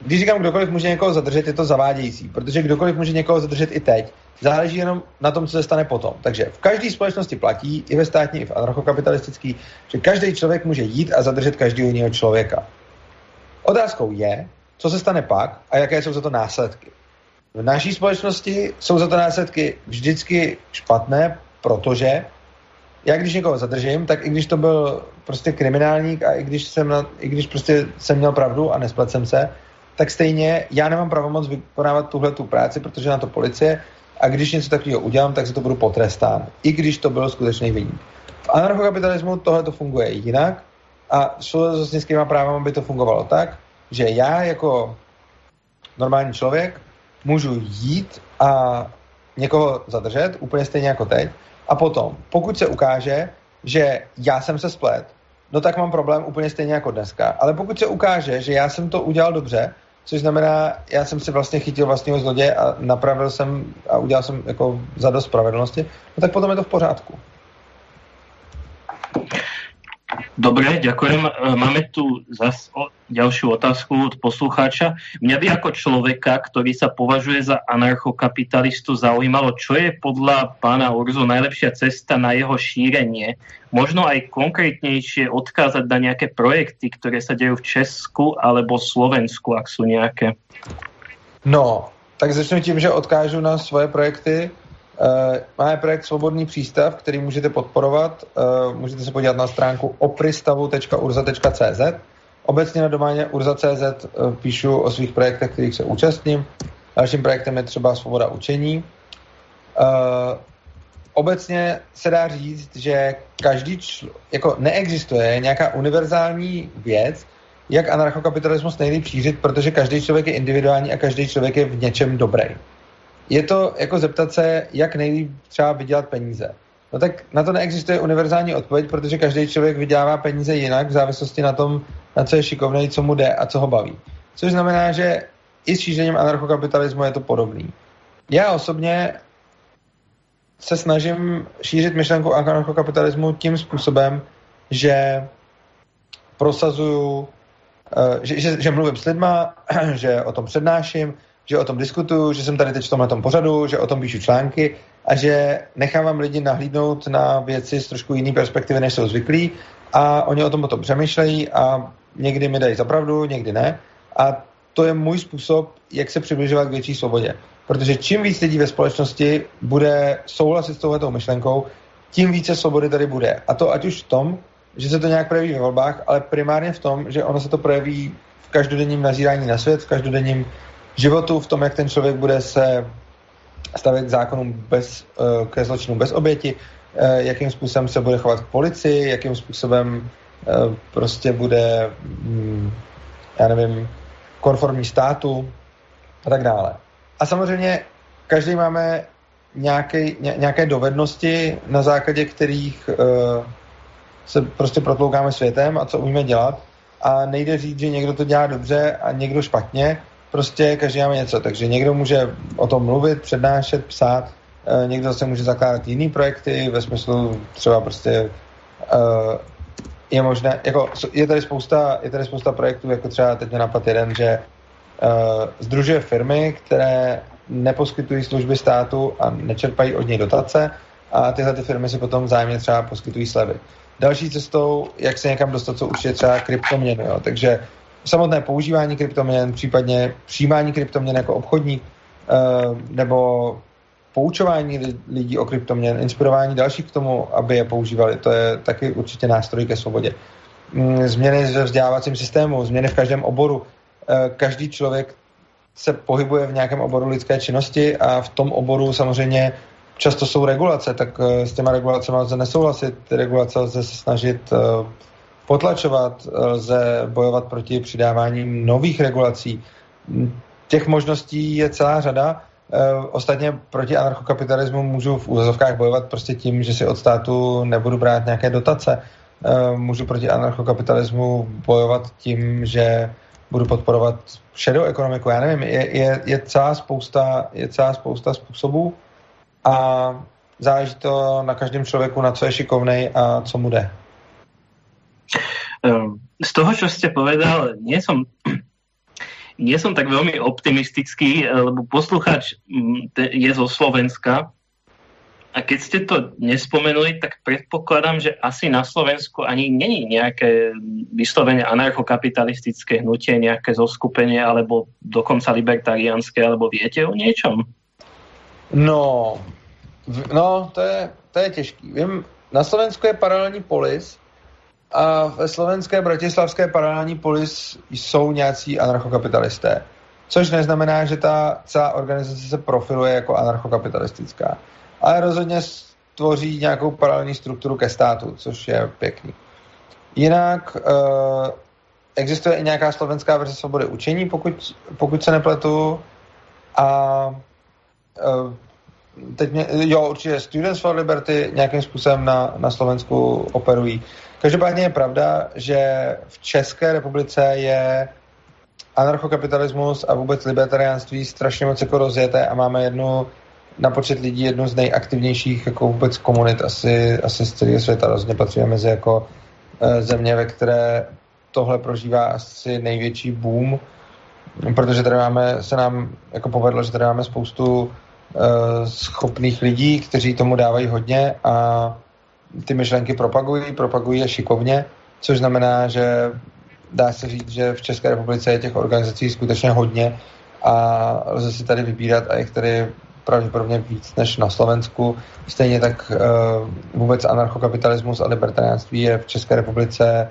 Když říkám, kdokoliv může někoho zadržet, je to zavádějící, protože kdokoliv může někoho zadržet i teď. Záleží jenom na tom, co se stane potom. Takže v každé společnosti platí, i ve státní, i v anarchokapitalistický, že každý člověk může jít a zadržet každého jiného člověka. Otázkou je, co se stane pak a jaké jsou za to následky. V naší společnosti jsou za to následky vždycky špatné, protože já když někoho zadržím, tak i když to byl prostě kriminálník a i když jsem, na, i když prostě jsem měl pravdu a nesplet jsem se, tak stejně já nemám pravomoc vykonávat tuhle tu práci, protože na to policie a když něco takového udělám, tak se to budu potrestán, i když to byl skutečný vyník. V anarchokapitalismu tohle to funguje jinak a s vlastnickýma právama by to fungovalo tak, že já jako normální člověk můžu jít a někoho zadržet, úplně stejně jako teď, a potom, pokud se ukáže, že já jsem se splet, no tak mám problém úplně stejně jako dneska. Ale pokud se ukáže, že já jsem to udělal dobře, což znamená, já jsem si vlastně chytil vlastního zloděje a napravil jsem a udělal jsem jako za dost spravedlnosti, no tak potom je to v pořádku. Dobre, ďakujem. E, máme tu zase ďalšiu otázku od poslucháča. Mňa by ako človeka, ktorý sa považuje za anarchokapitalistu, zaujímalo, čo je podľa pána Urzu najlepšia cesta na jeho šírenie. Možno aj konkrétnejšie odkázať na nejaké projekty, ktoré sa dejú v Česku alebo Slovensku, ak sú nejaké. No, tak začnu tím, že odkážu na svoje projekty. Uh, máme projekt Svobodný přístav, který můžete podporovat. Uh, můžete se podívat na stránku opristavu.urza.cz. Obecně na doméně urza.cz uh, píšu o svých projektech, kterých se účastním. Dalším projektem je třeba Svoboda učení. Obecně se dá říct, že každý čl- jako neexistuje nějaká univerzální věc, jak anarchokapitalismus nejlíp šířit, protože každý člověk je individuální a každý člověk je v něčem dobrý. Je to jako zeptat se, jak nejlíp třeba vydělat peníze. No tak na to neexistuje univerzální odpověď, protože každý člověk vydělává peníze jinak v závislosti na tom, na co je šikovný, co mu jde a co ho baví. Což znamená, že i s šířením anarchokapitalismu je to podobný. Já osobně se snažím šířit myšlenku anarchokapitalismu tím způsobem, že prosazuju, eh, že, že, že mluvím s lidma, že o tom přednáším, že o tom diskutuju, že jsem tady teď v tomhle pořadu, že o tom píšu články a že nechávám lidi nahlídnout na věci z trošku jiný perspektivy, než jsou zvyklí a oni o tom potom přemýšlejí a někdy mi dají zapravdu, někdy ne. A to je můj způsob, jak se přibližovat k větší svobodě. Protože čím víc lidí ve společnosti bude souhlasit s touhletou myšlenkou, tím více svobody tady bude. A to ať už v tom, že se to nějak projeví ve volbách, ale primárně v tom, že ono se to projeví v každodenním nazírání na svět, v každodenním životu, v tom, jak ten člověk bude se stavět k zákonům bez, eh, ke zločinu bez oběti, eh, jakým způsobem se bude chovat k policii, jakým způsobem eh, prostě bude, hm, já nevím, konformní státu a tak dále. A samozřejmě každý máme nějaké, nějaké dovednosti, na základě kterých se prostě protloukáme světem a co umíme dělat. A nejde říct, že někdo to dělá dobře a někdo špatně. Prostě každý máme něco. Takže někdo může o tom mluvit, přednášet, psát, uh, někdo zase může zakládat jiný projekty ve smyslu třeba prostě uh, je možné, jako je tady spousta, je tady spousta projektů, jako třeba teď mě napad jeden, že uh, združuje firmy, které neposkytují služby státu a nečerpají od něj dotace a tyhle ty firmy si potom vzájemně třeba poskytují slevy. Další cestou, jak se někam dostat, jsou určitě třeba kryptoměny. Jo. Takže samotné používání kryptoměn, případně přijímání kryptoměn jako obchodník, uh, nebo poučování lidí o kryptoměn, inspirování dalších k tomu, aby je používali, to je taky určitě nástroj ke svobodě. Mm, změny ve vzdělávacím systému, změny v každém oboru. Eh, každý člověk se pohybuje v nějakém oboru lidské činnosti a v tom oboru samozřejmě často jsou regulace, tak eh, s těma regulacemi lze nesouhlasit, regulace lze se snažit eh, potlačovat, lze bojovat proti přidávání nových regulací. Těch možností je celá řada Uh, ostatně proti anarchokapitalismu můžu v úzovkách bojovat prostě tím, že si od státu nebudu brát nějaké dotace. Uh, můžu proti anarchokapitalismu bojovat tím, že budu podporovat šedou ekonomiku. Já nevím, je, je, je, celá spousta, je celá spousta způsobů a záleží to na každém člověku, na co je šikovný a co mu jde. Ehm, z toho, čo ste povedal, nie som nie som tak veľmi optimistický, eh, lebo posluchač mm, je zo Slovenska a keď ste to nespomenuli, tak predpokladám, že asi na Slovensku ani není nejaké vyslovene anarchokapitalistické hnutie, nejaké zoskupenie alebo dokonca libertariánske, alebo viete o niečom? No, no to je, to je těžký. Vím, na Slovensku je paralelní polis, a ve slovenské bratislavské paralelní polis jsou nějací anarchokapitalisté. Což neznamená, že ta celá organizace se profiluje jako anarchokapitalistická. Ale rozhodně tvoří nějakou paralelní strukturu ke státu, což je pěkný. Jinak uh, existuje i nějaká slovenská verze svobody učení, pokud, pokud se nepletu. A uh, teď mě, jo, určitě Students for Liberty nějakým způsobem na, na Slovensku operují. Každopádně je pravda, že v České republice je anarchokapitalismus a vůbec libertariánství strašně moc jako rozjeté a máme jednu na počet lidí jednu z nejaktivnějších jako vůbec komunit asi, asi z celého světa. Rozhodně patříme mezi jako e, země, ve které tohle prožívá asi největší boom, protože tady máme, se nám jako povedlo, že tady máme spoustu schopných lidí, kteří tomu dávají hodně a ty myšlenky propagují, propagují je šikovně, což znamená, že dá se říct, že v České republice je těch organizací skutečně hodně a lze si tady vybírat a jich tady pravděpodobně víc než na Slovensku. Stejně tak uh, vůbec anarchokapitalismus a libertariánství je v České republice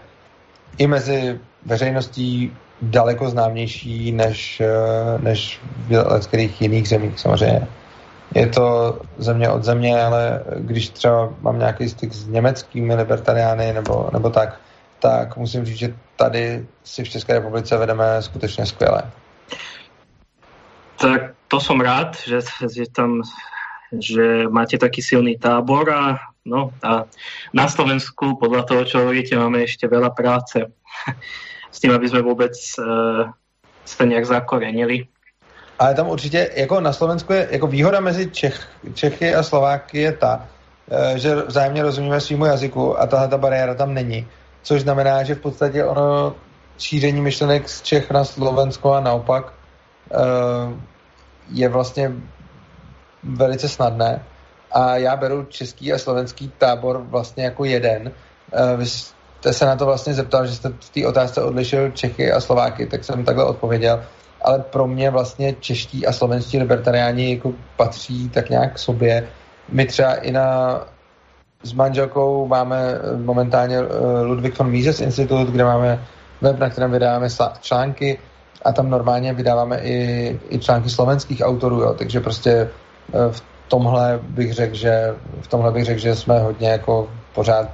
i mezi veřejností daleko známější než, uh, než v jiných zemích samozřejmě je to země od země, ale když třeba mám nějaký styk s německými libertariány nebo, nebo tak, tak musím říct, že tady si v České republice vedeme skutečně skvěle. Tak to som rád, že, že tam že máte taký silný tábor a, no, a na Slovensku podľa toho, čo hovoríte, máme ešte veľa práce s tím, aby jsme vůbec uh, se nějak zakorenili. Ale tam určitě, jako na Slovensku je, jako výhoda mezi Čech, Čechy a Slováky je ta, eh, že vzájemně rozumíme svýmu jazyku a tahle ta bariéra tam není. Což znamená, že v podstatě ono šíření myšlenek z Čech na Slovensko a naopak eh, je vlastně velice snadné. A já beru český a slovenský tábor vlastně jako jeden. Eh, vy jste se na to vlastně zeptal, že jste v té otázce odlišil Čechy a Slováky, tak jsem takhle odpověděl. Ale pro mě vlastně čeští a slovenští libertariáni jako patří tak nějak k sobě. My třeba i na s manželkou máme momentálně eh, Ludwig von Mises Institut, kde máme web, na kterém vydáváme články a tam normálně vydáváme i, i články slovenských autorů, jo. takže prostě eh, v tomhle bych řekl, že v tomhle bych řekl, že jsme hodně jako pořád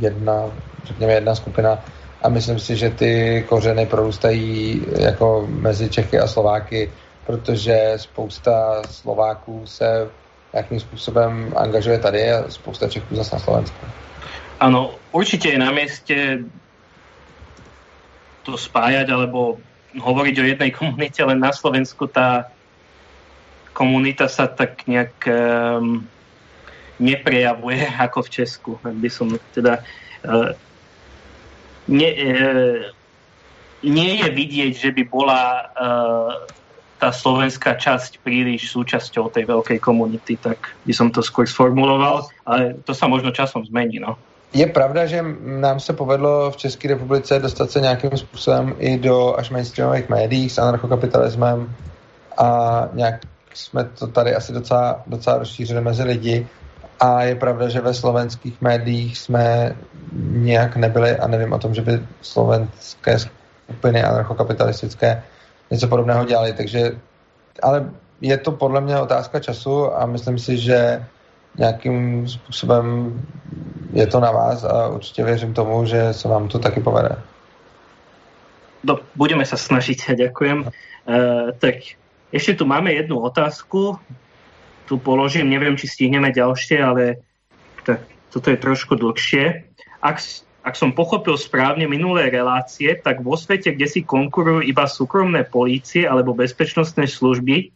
jedna, řekněme jedna skupina a myslím si, že ty kořeny prorůstají jako mezi Čechy a Slováky, protože spousta Slováků se nějakým způsobem angažuje tady a spousta Čechů zase na Slovensku. Ano, určitě je na městě to spájať alebo hovoriť o jednej komunite, len na Slovensku tá komunita sa tak nejak um, neprejavuje ako v Česku. By som teda uh, nie, uh, nie je vidieť, že by bola uh, tá slovenská časť príliš súčasťou tej veľkej komunity, tak by som to skôr sformuloval, ale to sa možno časom zmení, no. Je pravda, že nám se povedlo v České republice dostat se nějakým způsobem i do až mainstreamových médií s anarchokapitalismem a nějak jsme to tady asi docela, docela rozšířili mezi lidi a je pravda, že ve slovenských médiích jsme nějak nebyli a nevím o tom, že by slovenské skupiny anarchokapitalistické něco podobného dělali, takže ale je to podle mě otázka času a myslím si, že nějakým způsobem je to na vás a určitě věřím tomu, že se vám to taky povede. No, budeme se snažit, ďakujem. Uh, tak ještě tu máme jednu otázku, tu položím, nevím, či stihneme ďalšie, ale tak toto je trošku dlhšie. Ak, ak som pochopil správne minulé relácie, tak vo svete, kde si konkurujú iba súkromné polície alebo bezpečnostné služby,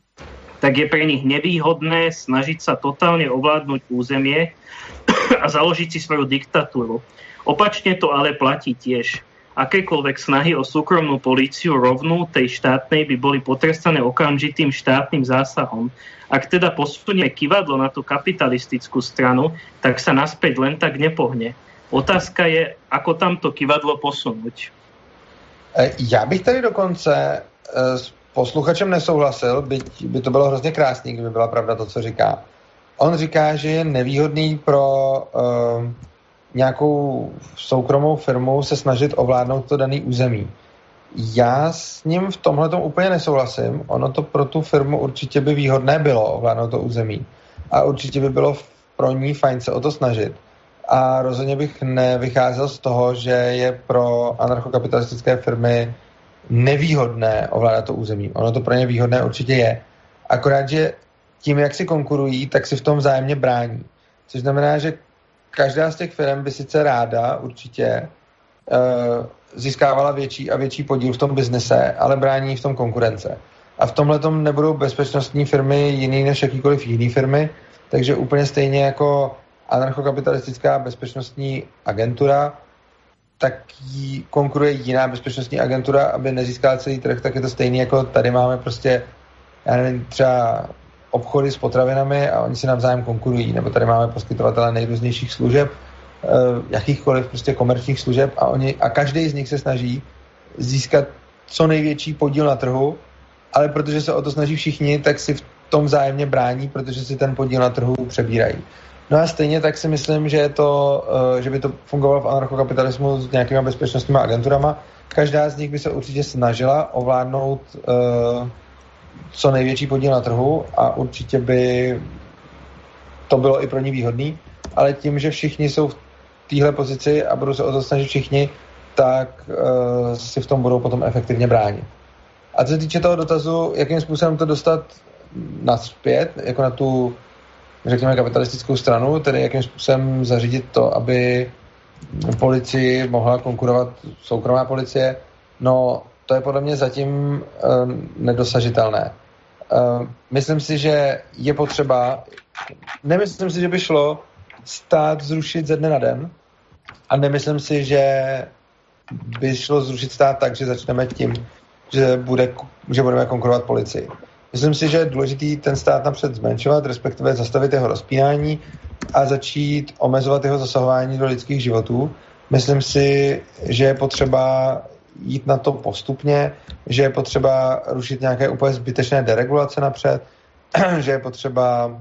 tak je pre nich nevýhodné snažiť sa totálne ovládnuť územie a založiť si svoju diktatúru. Opačne to ale platí tiež. Akékoľvek snahy o súkromnú políciu rovnú tej štátnej by boli potrestané okamžitým štátnym zásahom. Ak teda posunieme kivadlo na tú kapitalistickú stranu, tak sa naspäť len tak nepohne. Otázka je, ako tam to kivadlo posunúť. E, já bych tady dokonce e, posluchačem nesouhlasil, byť by to bylo hrozně krásný, kdyby byla pravda to, co říká. On říká, že je nevýhodný pro uh, nějakou soukromou firmu se snažit ovládnout to daný území. Já s ním v tomhle úplně nesouhlasím. Ono to pro tu firmu určitě by výhodné bylo ovládnout to území. A určitě by bylo pro ní fajn se o to snažit. A rozhodně bych nevycházel z toho, že je pro anarchokapitalistické firmy nevýhodné ovládat to území. Ono to pro ně výhodné určitě je. Akorát, že tím, jak si konkurují, tak si v tom vzájemně brání. Což znamená, že každá z těch firm by sice ráda určitě uh, získávala větší a větší podíl v tom biznese, ale brání v tom konkurence. A v tomhle tom nebudou bezpečnostní firmy jiný než jakýkoliv jiný firmy, takže úplně stejně jako anarchokapitalistická bezpečnostní agentura tak jí konkuruje jiná bezpečnostní agentura, aby nezískala celý trh, tak je to stejný jako tady máme prostě, já nevím, třeba obchody s potravinami a oni si navzájem konkurují, nebo tady máme poskytovatele nejrůznějších služeb, eh, jakýchkoliv prostě komerčních služeb a, oni, a každý z nich se snaží získat co největší podíl na trhu, ale protože se o to snaží všichni, tak si v tom vzájemně brání, protože si ten podíl na trhu přebírají. No a stejně tak si myslím, že, je to, eh, že by to fungovalo v anarchokapitalismu s nějakýma bezpečnostními agenturama. Každá z nich by se určitě snažila ovládnout uh, co největší podíl na trhu a určitě by to bylo i pro ní výhodný, ale tím, že všichni jsou v téhle pozici a budou se o to snažit všichni, tak uh, si v tom budou potom efektivně bránit. A co se týče toho dotazu, jakým způsobem to dostat naspět, jako na tu, řekněme, kapitalistickou stranu, tedy jakým způsobem zařídit to, aby policii mohla konkurovat soukromá policie, no to je podle mě zatím uh, nedosažitelné. Uh, myslím si, že je potřeba, nemyslím si, že by šlo stát zrušit ze dne na den a nemyslím si, že by šlo zrušit stát tak, že začneme tím, že, bude, že budeme konkurovat policii. Myslím si, že je důležitý ten stát napřed zmenšovat, respektive zastavit jeho rozpínání a začít omezovat jeho zasahování do lidských životů. Myslím si, že je potřeba jít na to postupně, že je potřeba rušit nějaké úplně zbytečné deregulace napřed, že je potřeba uh,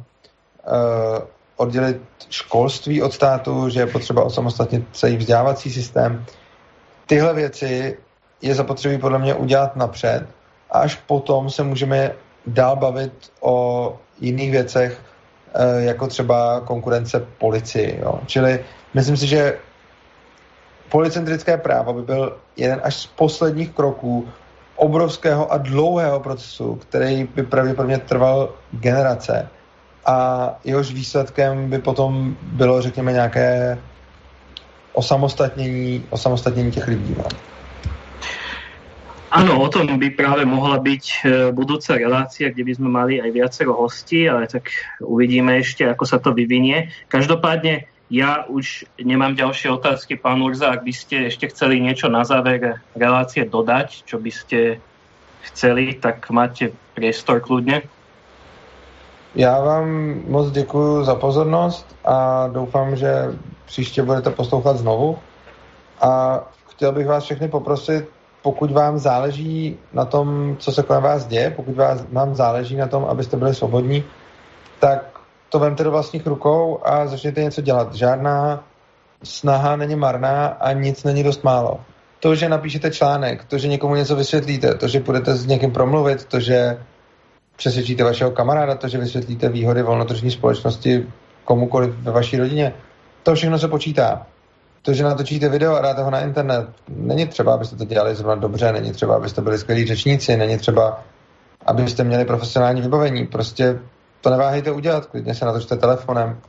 oddělit školství od státu, že je potřeba osamostatnit celý vzdělávací systém. Tyhle věci je zapotřebí podle mě udělat napřed a až potom se můžeme dál bavit o jiných věcech, eh, jako třeba konkurence policii. Jo. Čili myslím si, že policentrické právo by byl jeden až z posledních kroků obrovského a dlouhého procesu, který by pravděpodobně trval generace a jehož výsledkem by potom bylo, řekněme, nějaké osamostatnění, osamostatnění těch lidí. No. Áno, o tom by práve mohla byť e, budúca relácia, kde by sme mali aj viacero hostí, ale tak uvidíme ešte, ako sa to vyvinie. Každopádne ja už nemám ďalšie otázky, pán Urza, ak by ste ešte chceli niečo na záver relácie dodať, čo by ste chceli, tak máte priestor kľudne. Já vám moc děkuji za pozornost a doufám, že příště budete poslouchat znovu. A chtěl bych vás všechny poprosit, pokud vám záleží na tom, co se kolem vás děje, pokud vás, vám záleží na tom, abyste byli svobodní, tak to vemte do vlastních rukou a začněte něco dělat. Žádná snaha není marná a nic není dost málo. To, že napíšete článek, to, že někomu něco vysvětlíte, to, že budete s někým promluvit, to, že přesvědčíte vašeho kamaráda, to, že vysvětlíte výhody volnotržní společnosti komukoliv ve vaší rodině, to všechno se počítá. To, že natočíte video a dáte ho na internet, není třeba, abyste to dělali zrovna dobře, není třeba, abyste byli skvělí řečníci, není třeba, abyste měli profesionální vybavení. Prostě to neváhejte udělat, klidně se natočte telefonem.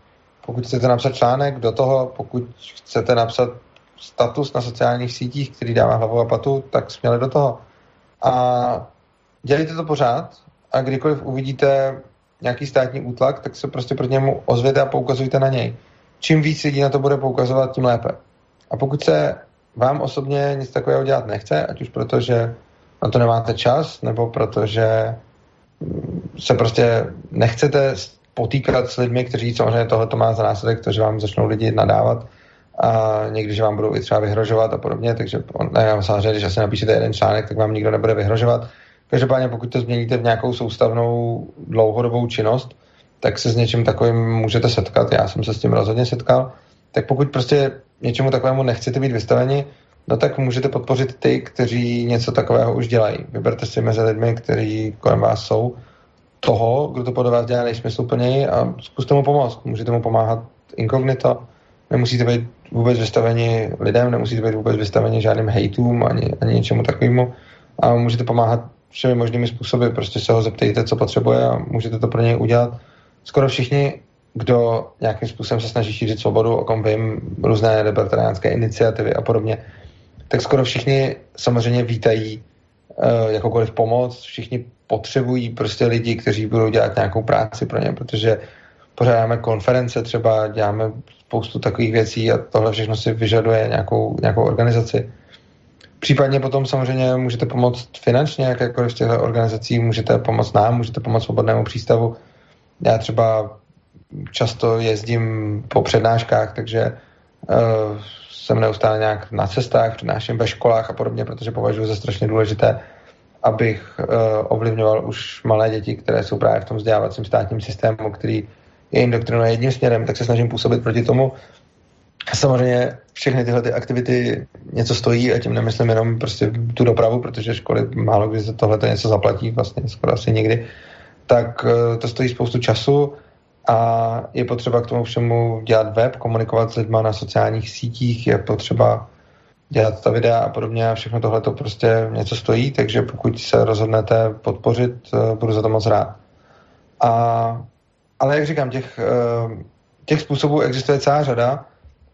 Pokud chcete napsat článek do toho, pokud chcete napsat status na sociálních sítích, který dává hlavu a patu, tak směli do toho. A dělejte to pořád a kdykoliv uvidíte nějaký státní útlak, tak se prostě proti němu ozvěte a poukazujte na něj. Čím víc lidí na to bude poukazovat, tím lépe. A pokud se vám osobně nic takového dělat nechce, ať už proto, že na to nemáte čas, nebo protože se prostě nechcete potýkat s lidmi, kteří samozřejmě tohle to má za následek, to, že vám začnou lidi nadávat a někdy, že vám budou i třeba vyhrožovat a podobně, takže ne, samozřejmě, když asi napíšete jeden článek, tak vám nikdo nebude vyhrožovat. Každopádně, pokud to změníte v nějakou soustavnou dlouhodobou činnost, tak se s něčím takovým můžete setkat. Já jsem se s tím rozhodně setkal. Tak pokud prostě něčemu takovému nechcete být vystaveni, no tak můžete podpořit ty, kteří něco takového už dělají. Vyberte si mezi lidmi, kteří kolem vás jsou, toho, kdo to podle vás dělá nejsmysluplněji a zkuste mu pomoct. Můžete mu pomáhat inkognito, nemusíte být vůbec vystaveni lidem, nemusíte být vůbec vystaveni žádným hejtům ani, ani něčemu takovému a můžete pomáhat všemi možnými způsoby. Prostě se ho zeptejte, co potřebuje a můžete to pro něj udělat. Skoro všichni, kdo nějakým způsobem se snaží šířit svobodu, o kom vím, různé libertariánské iniciativy a podobně, tak skoro všichni samozřejmě vítají uh, jakoukoliv pomoc, všichni potřebují prostě lidi, kteří budou dělat nějakou práci pro ně, protože pořádáme konference třeba, děláme spoustu takových věcí a tohle všechno si vyžaduje nějakou, nějakou organizaci. Případně potom samozřejmě můžete pomoct finančně, jakékoliv z těchto organizací, můžete pomoct nám, můžete pomoct svobodnému přístavu. Já třeba často jezdím po přednáškách, takže jsem neustále nějak na cestách, přednáším ve školách a podobně, protože považuji za strašně důležité, abych uh, ovlivňoval už malé děti, které jsou právě v tom vzdělávacím státním systému, který je indoktrinuje jedním směrem, tak se snažím působit proti tomu. Samozřejmě všechny tyhle ty aktivity něco stojí a tím nemyslím jenom prostě tu dopravu, protože školy málo kdy za tohle něco zaplatí, vlastně skoro asi nikdy, tak uh, to stojí spoustu času a je potřeba k tomu všemu dělat web, komunikovat s lidmi na sociálních sítích, je potřeba dělat ta videa a podobně a všechno tohle to prostě něco stojí, takže pokud se rozhodnete podpořit, eh, budu za to moc rád. A, ale jak říkám, těch, eh, těch způsobů existuje celá řada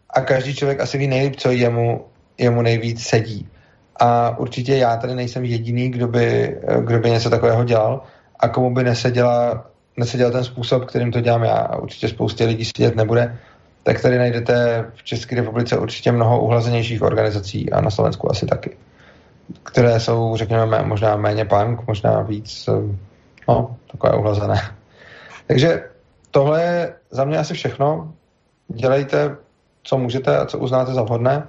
a každý člověk asi ví nejlíp, co jemu, jemu nejvíc sedí. A určitě já tady nejsem jediný, kdo by, eh, kdo by něco takového dělal a komu by neseděla, neseděl ten způsob, kterým to dělám já určitě spoustě lidí sedět nebude, tak tady najdete v České republice určitě mnoho uhlazenějších organizací a na Slovensku asi taky, které jsou, řekněme, možná méně punk, možná víc, eh, no, takové uhlazené. Takže tohle je za mě asi všechno. Dělejte, co můžete a co uznáte za vhodné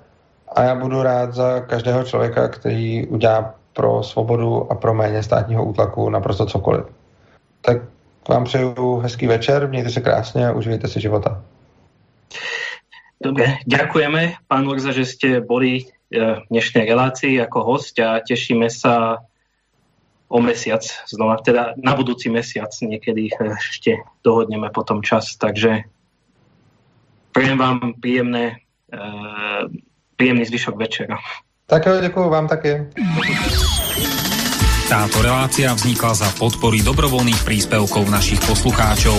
a já budu rád za každého člověka, který udělá pro svobodu a pro méně státního útlaku naprosto cokoliv. Tak vám přeju hezký večer, mějte se krásně a užijte si života. Dobre, ďakujeme, pán Lorza, že ste boli v dnešnej relácii ako host a tešíme sa o mesiac znova, teda na budúci mesiac niekedy ešte dohodneme potom čas, takže prejem vám príjemné, príjemný zvyšok večera. Tak jo, děkuji vám taky. Táto relácia vznikla za podpory dobrovoľných príspevkov našich poslucháčov.